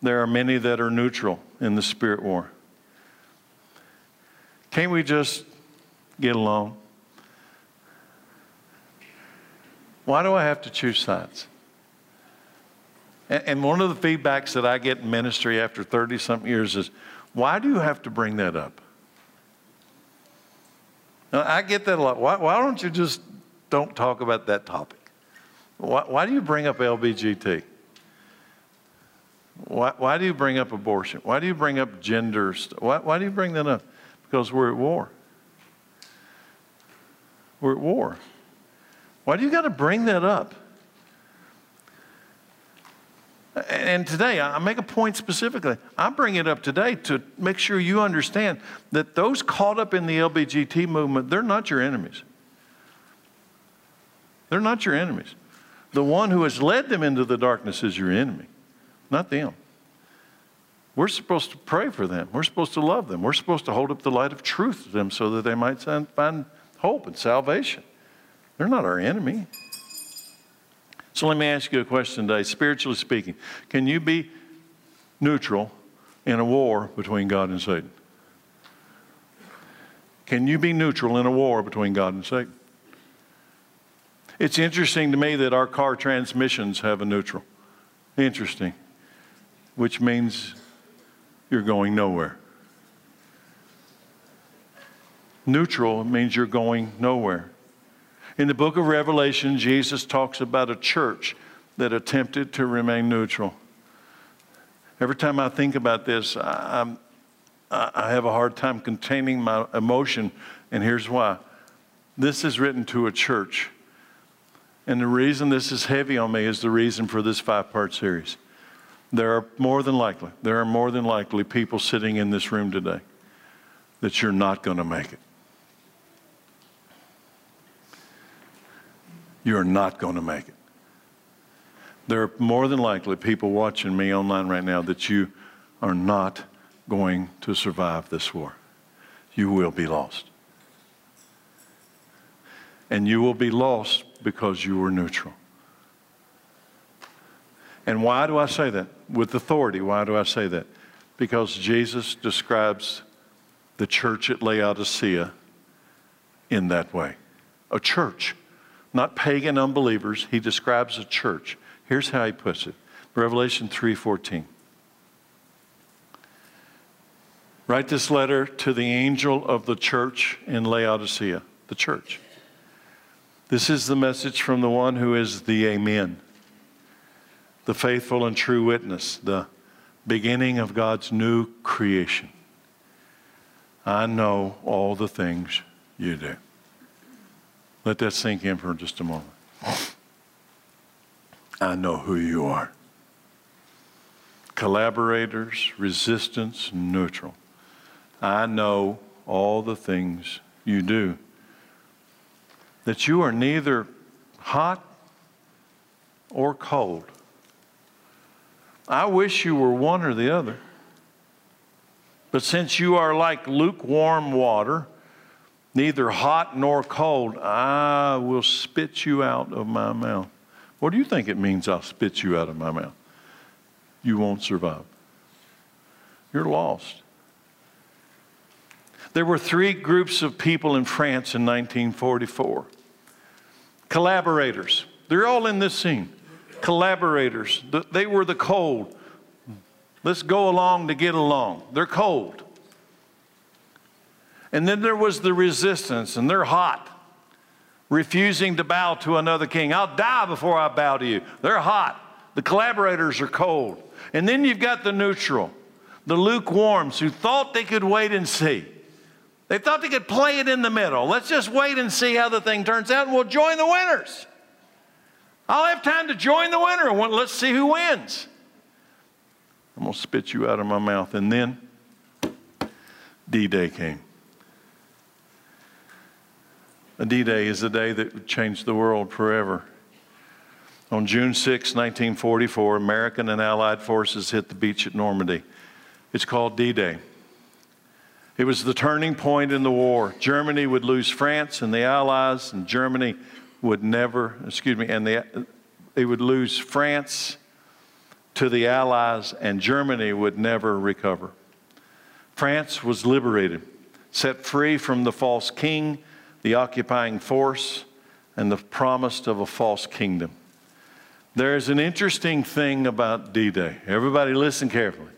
there are many that are neutral in the spirit war. Can't we just get along? Why do I have to choose sides? And one of the feedbacks that I get in ministry after 30 something years is why do you have to bring that up? Now, I get that a lot. Why, why don't you just don't talk about that topic? Why, why do you bring up LBGT? Why, why do you bring up abortion? Why do you bring up gender? Why, why do you bring that up? Because we're at war. We're at war. Why do you got to bring that up? And today, I make a point specifically. I bring it up today to make sure you understand that those caught up in the LBGT movement, they're not your enemies. They're not your enemies. The one who has led them into the darkness is your enemy, not them. We're supposed to pray for them. We're supposed to love them. We're supposed to hold up the light of truth to them so that they might find hope and salvation. They're not our enemy. So let me ask you a question today, spiritually speaking. Can you be neutral in a war between God and Satan? Can you be neutral in a war between God and Satan? It's interesting to me that our car transmissions have a neutral. Interesting. Which means you're going nowhere. Neutral means you're going nowhere. In the book of Revelation, Jesus talks about a church that attempted to remain neutral. Every time I think about this, I, I have a hard time containing my emotion, and here's why. This is written to a church. And the reason this is heavy on me is the reason for this five part series. There are more than likely, there are more than likely people sitting in this room today that you're not going to make it. you're not going to make it. There are more than likely people watching me online right now that you are not going to survive this war. You will be lost. And you will be lost because you were neutral. And why do I say that? With authority, why do I say that? Because Jesus describes the church at Laodicea in that way a church not pagan unbelievers. He describes a church. Here's how he puts it. Revelation 3:14. Write this letter to the angel of the church in Laodicea, the church. This is the message from the one who is the Amen, the faithful and true witness, the beginning of God's new creation. I know all the things you do. Let that sink in for just a moment. I know who you are. Collaborators, resistance, neutral. I know all the things you do. That you are neither hot or cold. I wish you were one or the other. But since you are like lukewarm water, neither hot nor cold, I will spit you out of my mouth. What do you think it means I'll spit you out of my mouth? You won't survive. You're lost. There were three groups of people in France in 1944 collaborators. They're all in this scene. Collaborators. They were the cold. Let's go along to get along. They're cold. And then there was the resistance, and they're hot, refusing to bow to another king. I'll die before I bow to you. They're hot. The collaborators are cold. And then you've got the neutral, the lukewarms who thought they could wait and see. They thought they could play it in the middle. Let's just wait and see how the thing turns out, and we'll join the winners. I'll have time to join the winner. And let's see who wins. I'm going to spit you out of my mouth. And then D Day came. A D Day is a day that changed the world forever. On June 6, 1944, American and Allied forces hit the beach at Normandy. It's called D Day. It was the turning point in the war. Germany would lose France and the Allies, and Germany would never, excuse me, and the, they would lose France to the Allies, and Germany would never recover. France was liberated, set free from the false king, the occupying force, and the promise of a false kingdom. There's an interesting thing about D Day. Everybody, listen carefully.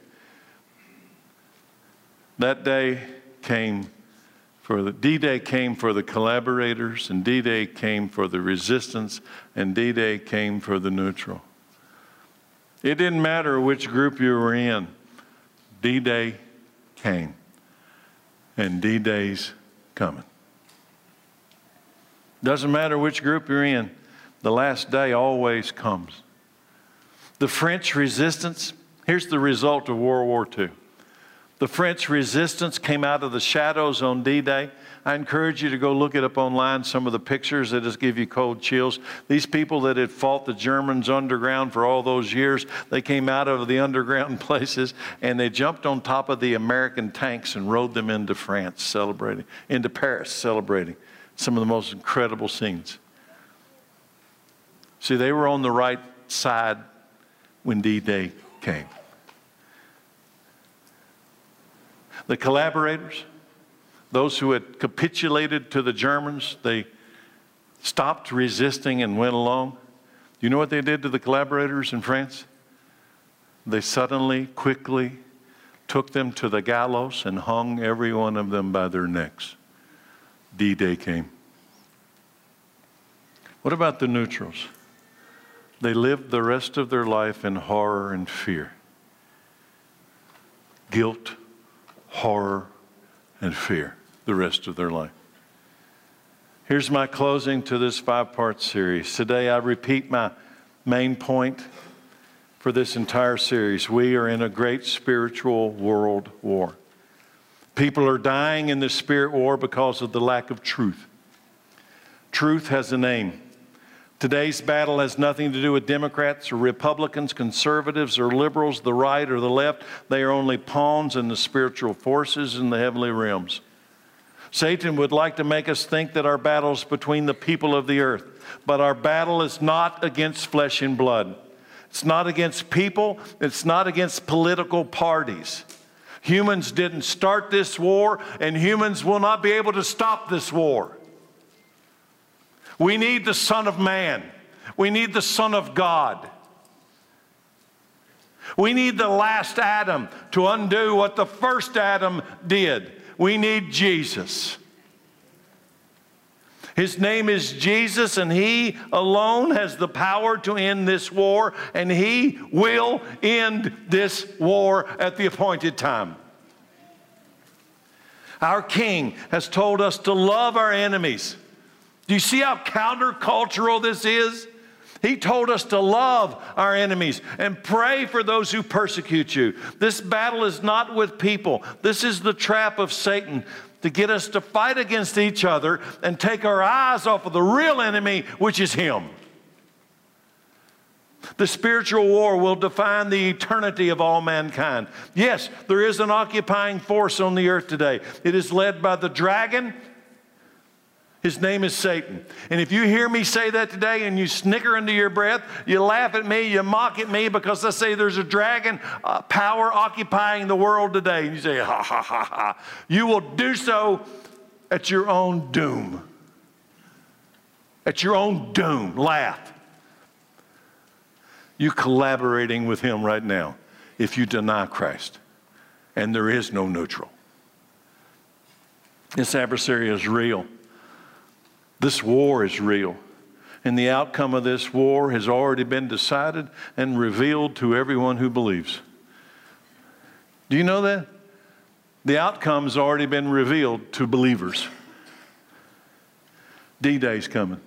That day came for the D Day came for the collaborators, and D Day came for the resistance, and D Day came for the neutral. It didn't matter which group you were in, D Day came, and D Day's coming. Doesn't matter which group you're in, the last day always comes. The French resistance, here's the result of World War II. The French resistance came out of the shadows on D Day. I encourage you to go look it up online, some of the pictures that just give you cold chills. These people that had fought the Germans underground for all those years, they came out of the underground places and they jumped on top of the American tanks and rode them into France celebrating, into Paris celebrating some of the most incredible scenes. See, they were on the right side when D Day came. The collaborators, those who had capitulated to the Germans, they stopped resisting and went along. You know what they did to the collaborators in France? They suddenly, quickly took them to the gallows and hung every one of them by their necks. D Day came. What about the neutrals? They lived the rest of their life in horror and fear, guilt, horror, and fear the rest of their life. Here's my closing to this five part series. Today, I repeat my main point for this entire series. We are in a great spiritual world war. People are dying in the spirit war because of the lack of truth. Truth has a name. Today's battle has nothing to do with Democrats or Republicans, conservatives or liberals, the right or the left. They are only pawns in the spiritual forces in the heavenly realms. Satan would like to make us think that our battle is between the people of the earth, but our battle is not against flesh and blood. It's not against people, it's not against political parties. Humans didn't start this war, and humans will not be able to stop this war. We need the Son of Man. We need the Son of God. We need the last Adam to undo what the first Adam did. We need Jesus. His name is Jesus, and He alone has the power to end this war, and He will end this war at the appointed time. Our King has told us to love our enemies. Do you see how countercultural this is? He told us to love our enemies and pray for those who persecute you. This battle is not with people. This is the trap of Satan to get us to fight against each other and take our eyes off of the real enemy, which is Him. The spiritual war will define the eternity of all mankind. Yes, there is an occupying force on the earth today. It is led by the dragon his name is Satan. And if you hear me say that today and you snicker under your breath, you laugh at me, you mock at me because I say there's a dragon uh, power occupying the world today, and you say, ha, ha, ha, ha, you will do so at your own doom. At your own doom. Laugh. You collaborating with him right now if you deny Christ. And there is no neutral. This adversary is real. This war is real. And the outcome of this war has already been decided and revealed to everyone who believes. Do you know that? The outcome has already been revealed to believers. D Day's coming.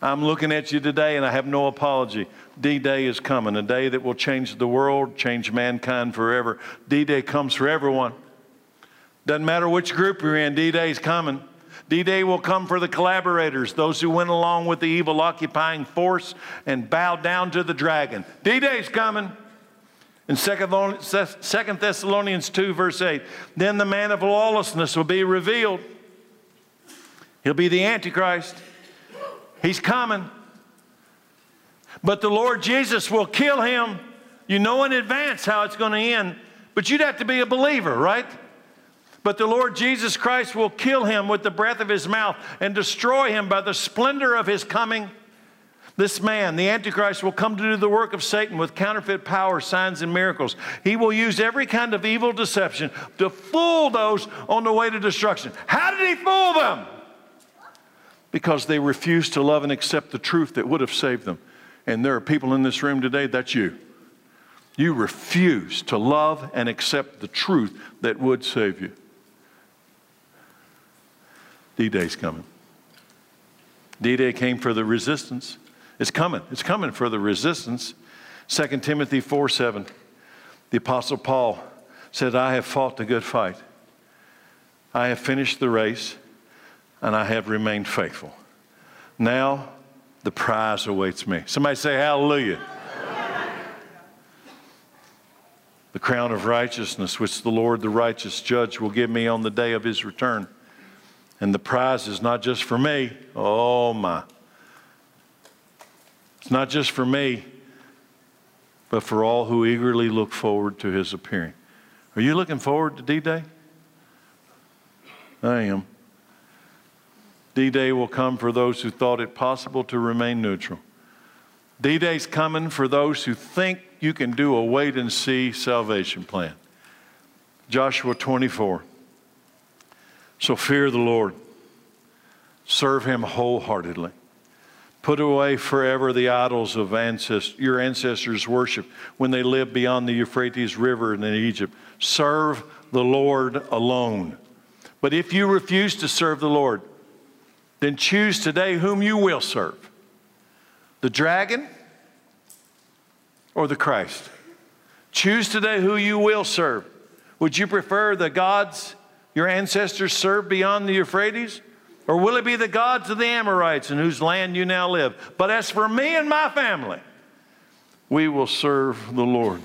I'm looking at you today and I have no apology. D Day is coming, a day that will change the world, change mankind forever. D Day comes for everyone. Doesn't matter which group you're in, D Day's coming. D Day will come for the collaborators, those who went along with the evil occupying force and bowed down to the dragon. D Day's coming. In 2 Thessalonians 2, verse 8, then the man of lawlessness will be revealed. He'll be the Antichrist. He's coming. But the Lord Jesus will kill him. You know in advance how it's going to end, but you'd have to be a believer, right? But the Lord Jesus Christ will kill him with the breath of his mouth and destroy him by the splendor of his coming. This man, the Antichrist, will come to do the work of Satan with counterfeit power, signs, and miracles. He will use every kind of evil deception to fool those on the way to destruction. How did he fool them? Because they refused to love and accept the truth that would have saved them. And there are people in this room today, that's you. You refuse to love and accept the truth that would save you. D Day's coming. D Day came for the resistance. It's coming. It's coming for the resistance. 2 Timothy 4 7. The Apostle Paul said, I have fought the good fight. I have finished the race, and I have remained faithful. Now the prize awaits me. Somebody say, Hallelujah. the crown of righteousness, which the Lord, the righteous judge, will give me on the day of his return and the prize is not just for me. Oh, my. It's not just for me, but for all who eagerly look forward to his appearing. Are you looking forward to D Day? I am. D Day will come for those who thought it possible to remain neutral. D Day's coming for those who think you can do a wait and see salvation plan. Joshua 24. So fear the Lord, serve him wholeheartedly. Put away forever the idols of ancest- your ancestors' worship when they lived beyond the Euphrates River in Egypt. Serve the Lord alone. But if you refuse to serve the Lord, then choose today whom you will serve the dragon or the Christ. Choose today who you will serve. Would you prefer the gods your ancestors served beyond the Euphrates? Or will it be the gods of the Amorites in whose land you now live? But as for me and my family, we will serve the Lord.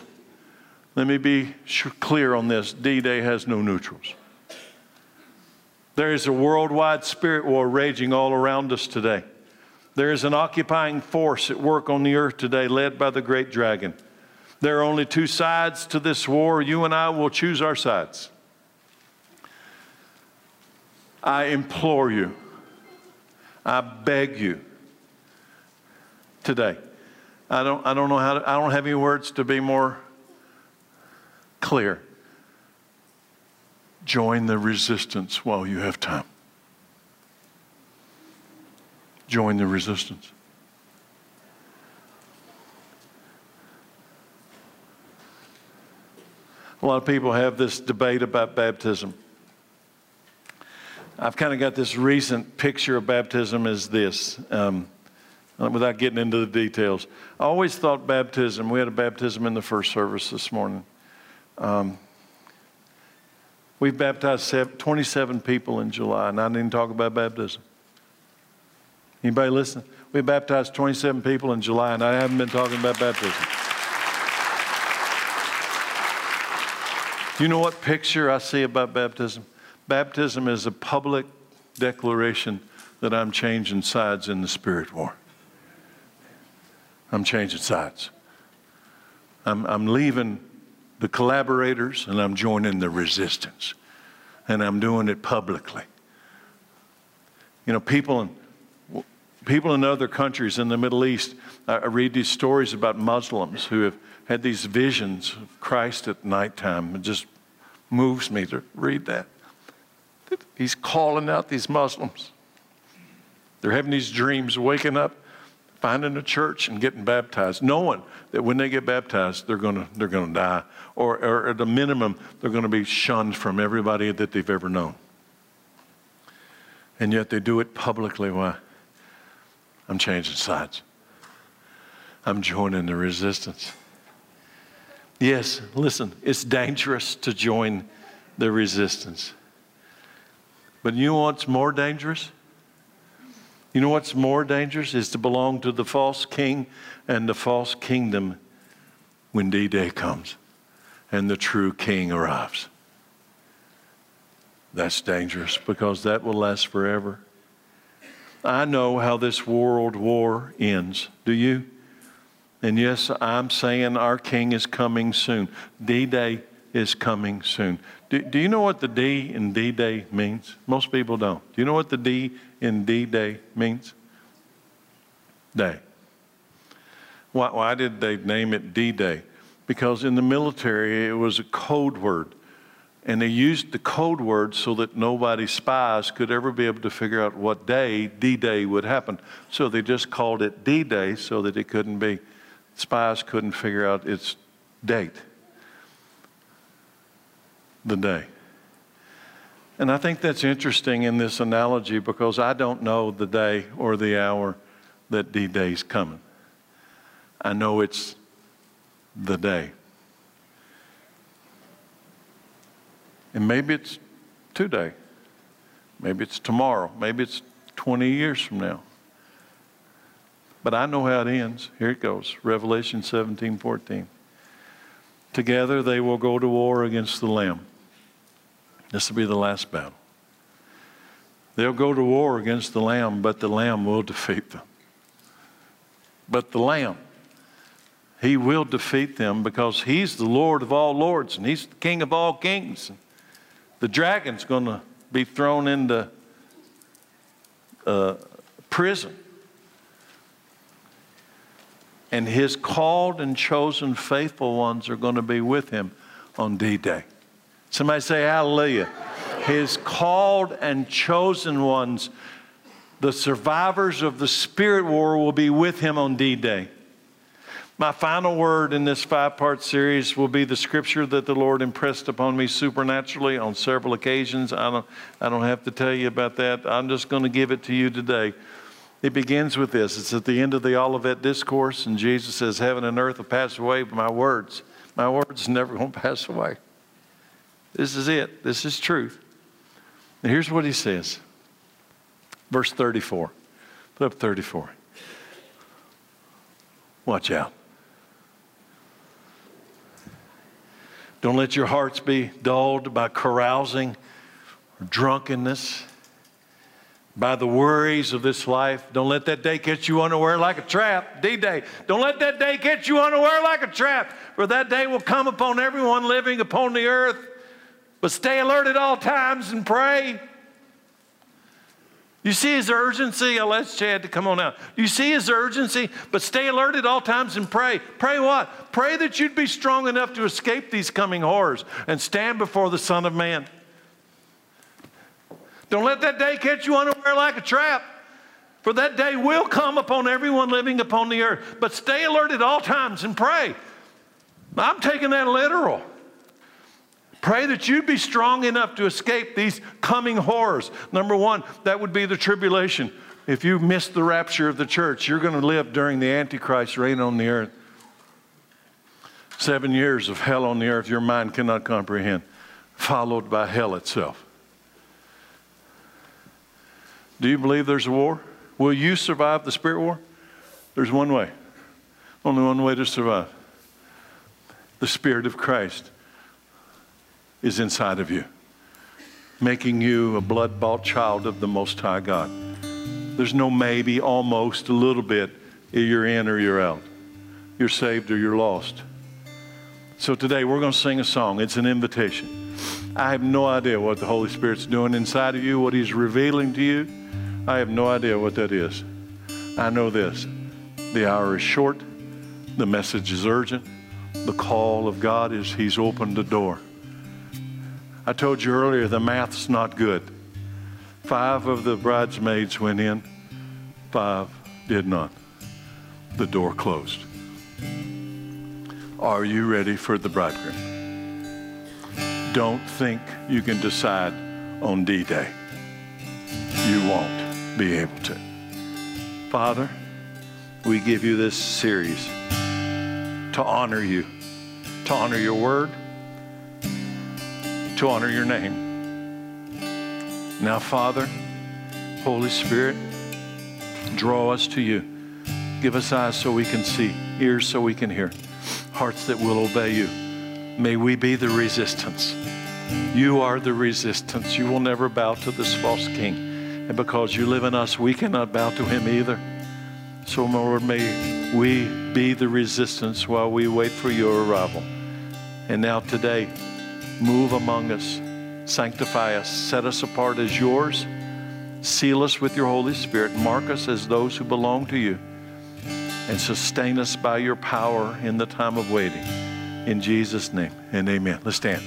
Let me be clear on this D Day has no neutrals. There is a worldwide spirit war raging all around us today. There is an occupying force at work on the earth today led by the great dragon. There are only two sides to this war. You and I will choose our sides. I implore you, I beg you today. I don't, I don't know how to, I don't have any words to be more clear. Join the resistance while you have time. join the resistance. A lot of people have this debate about baptism. I've kind of got this recent picture of baptism as this, um, without getting into the details. I always thought baptism, we had a baptism in the first service this morning. Um, we've baptized 27 people in July, and I didn't talk about baptism. Anybody listen? We baptized 27 people in July, and I haven't been talking about baptism. You know what picture I see about baptism? Baptism is a public declaration that I'm changing sides in the spirit war. I'm changing sides. I'm, I'm leaving the collaborators and I'm joining the resistance. And I'm doing it publicly. You know, people in, people in other countries in the Middle East, I read these stories about Muslims who have had these visions of Christ at nighttime. It just moves me to read that. He's calling out these Muslims. They're having these dreams, waking up, finding a church, and getting baptized, knowing that when they get baptized, they're going to they're to die, or, or at a minimum, they're going to be shunned from everybody that they've ever known. And yet they do it publicly. Why? I'm changing sides. I'm joining the resistance. Yes, listen, it's dangerous to join the resistance. But you know what's more dangerous? You know what's more dangerous is to belong to the false king and the false kingdom when D Day comes and the true king arrives. That's dangerous because that will last forever. I know how this world war ends. Do you? And yes, I'm saying our king is coming soon. D Day is coming soon. Do, do you know what the D in D Day means? Most people don't. Do you know what the D in D Day means? Day. Why, why did they name it D Day? Because in the military, it was a code word. And they used the code word so that nobody spies could ever be able to figure out what day D Day would happen. So they just called it D Day so that it couldn't be, spies couldn't figure out its date the day. And I think that's interesting in this analogy because I don't know the day or the hour that D Day is coming. I know it's the day. And maybe it's today. Maybe it's tomorrow. Maybe it's 20 years from now. But I know how it ends. Here it goes Revelation 17 14. Together they will go to war against the Lamb. This will be the last battle. They'll go to war against the Lamb, but the Lamb will defeat them. But the Lamb, He will defeat them because He's the Lord of all lords and He's the King of all kings. The dragon's going to be thrown into uh, prison. And His called and chosen faithful ones are going to be with Him on D Day. Somebody say hallelujah. His called and chosen ones, the survivors of the spirit war, will be with him on D Day. My final word in this five part series will be the scripture that the Lord impressed upon me supernaturally on several occasions. I don't, I don't have to tell you about that. I'm just going to give it to you today. It begins with this it's at the end of the Olivet Discourse, and Jesus says, Heaven and earth will pass away, but my words, my words never going to pass away. This is it. This is truth. And here's what he says. Verse 34. Put up 34. Watch out. Don't let your hearts be dulled by carousing or drunkenness, by the worries of this life. Don't let that day catch you unaware like a trap. D Day. Don't let that day catch you unaware like a trap, for that day will come upon everyone living upon the earth. But stay alert at all times and pray. You see his urgency? I'll ask Chad to come on out. You see his urgency, but stay alert at all times and pray. Pray what? Pray that you'd be strong enough to escape these coming horrors and stand before the Son of Man. Don't let that day catch you unaware like a trap. For that day will come upon everyone living upon the earth. But stay alert at all times and pray. I'm taking that literal. Pray that you'd be strong enough to escape these coming horrors. Number one, that would be the tribulation. If you miss the rapture of the church, you're going to live during the Antichrist reign on the earth. Seven years of hell on the earth your mind cannot comprehend, followed by hell itself. Do you believe there's a war? Will you survive the spirit war? There's one way. Only one way to survive. The Spirit of Christ is inside of you, making you a blood bought child of the Most High God. There's no maybe, almost, a little bit, you're in or you're out. You're saved or you're lost. So today we're going to sing a song. It's an invitation. I have no idea what the Holy Spirit's doing inside of you, what He's revealing to you. I have no idea what that is. I know this the hour is short, the message is urgent, the call of God is He's opened the door. I told you earlier the math's not good. Five of the bridesmaids went in, five did not. The door closed. Are you ready for the bridegroom? Don't think you can decide on D Day. You won't be able to. Father, we give you this series to honor you, to honor your word to honor your name. Now, Father, Holy Spirit, draw us to you. Give us eyes so we can see, ears so we can hear, hearts that will obey you. May we be the resistance. You are the resistance. You will never bow to this false king. And because you live in us, we cannot bow to him either. So, Lord, may we be the resistance while we wait for your arrival. And now, today, Move among us, sanctify us, set us apart as yours, seal us with your Holy Spirit, mark us as those who belong to you, and sustain us by your power in the time of waiting. In Jesus' name and amen. Let's stand.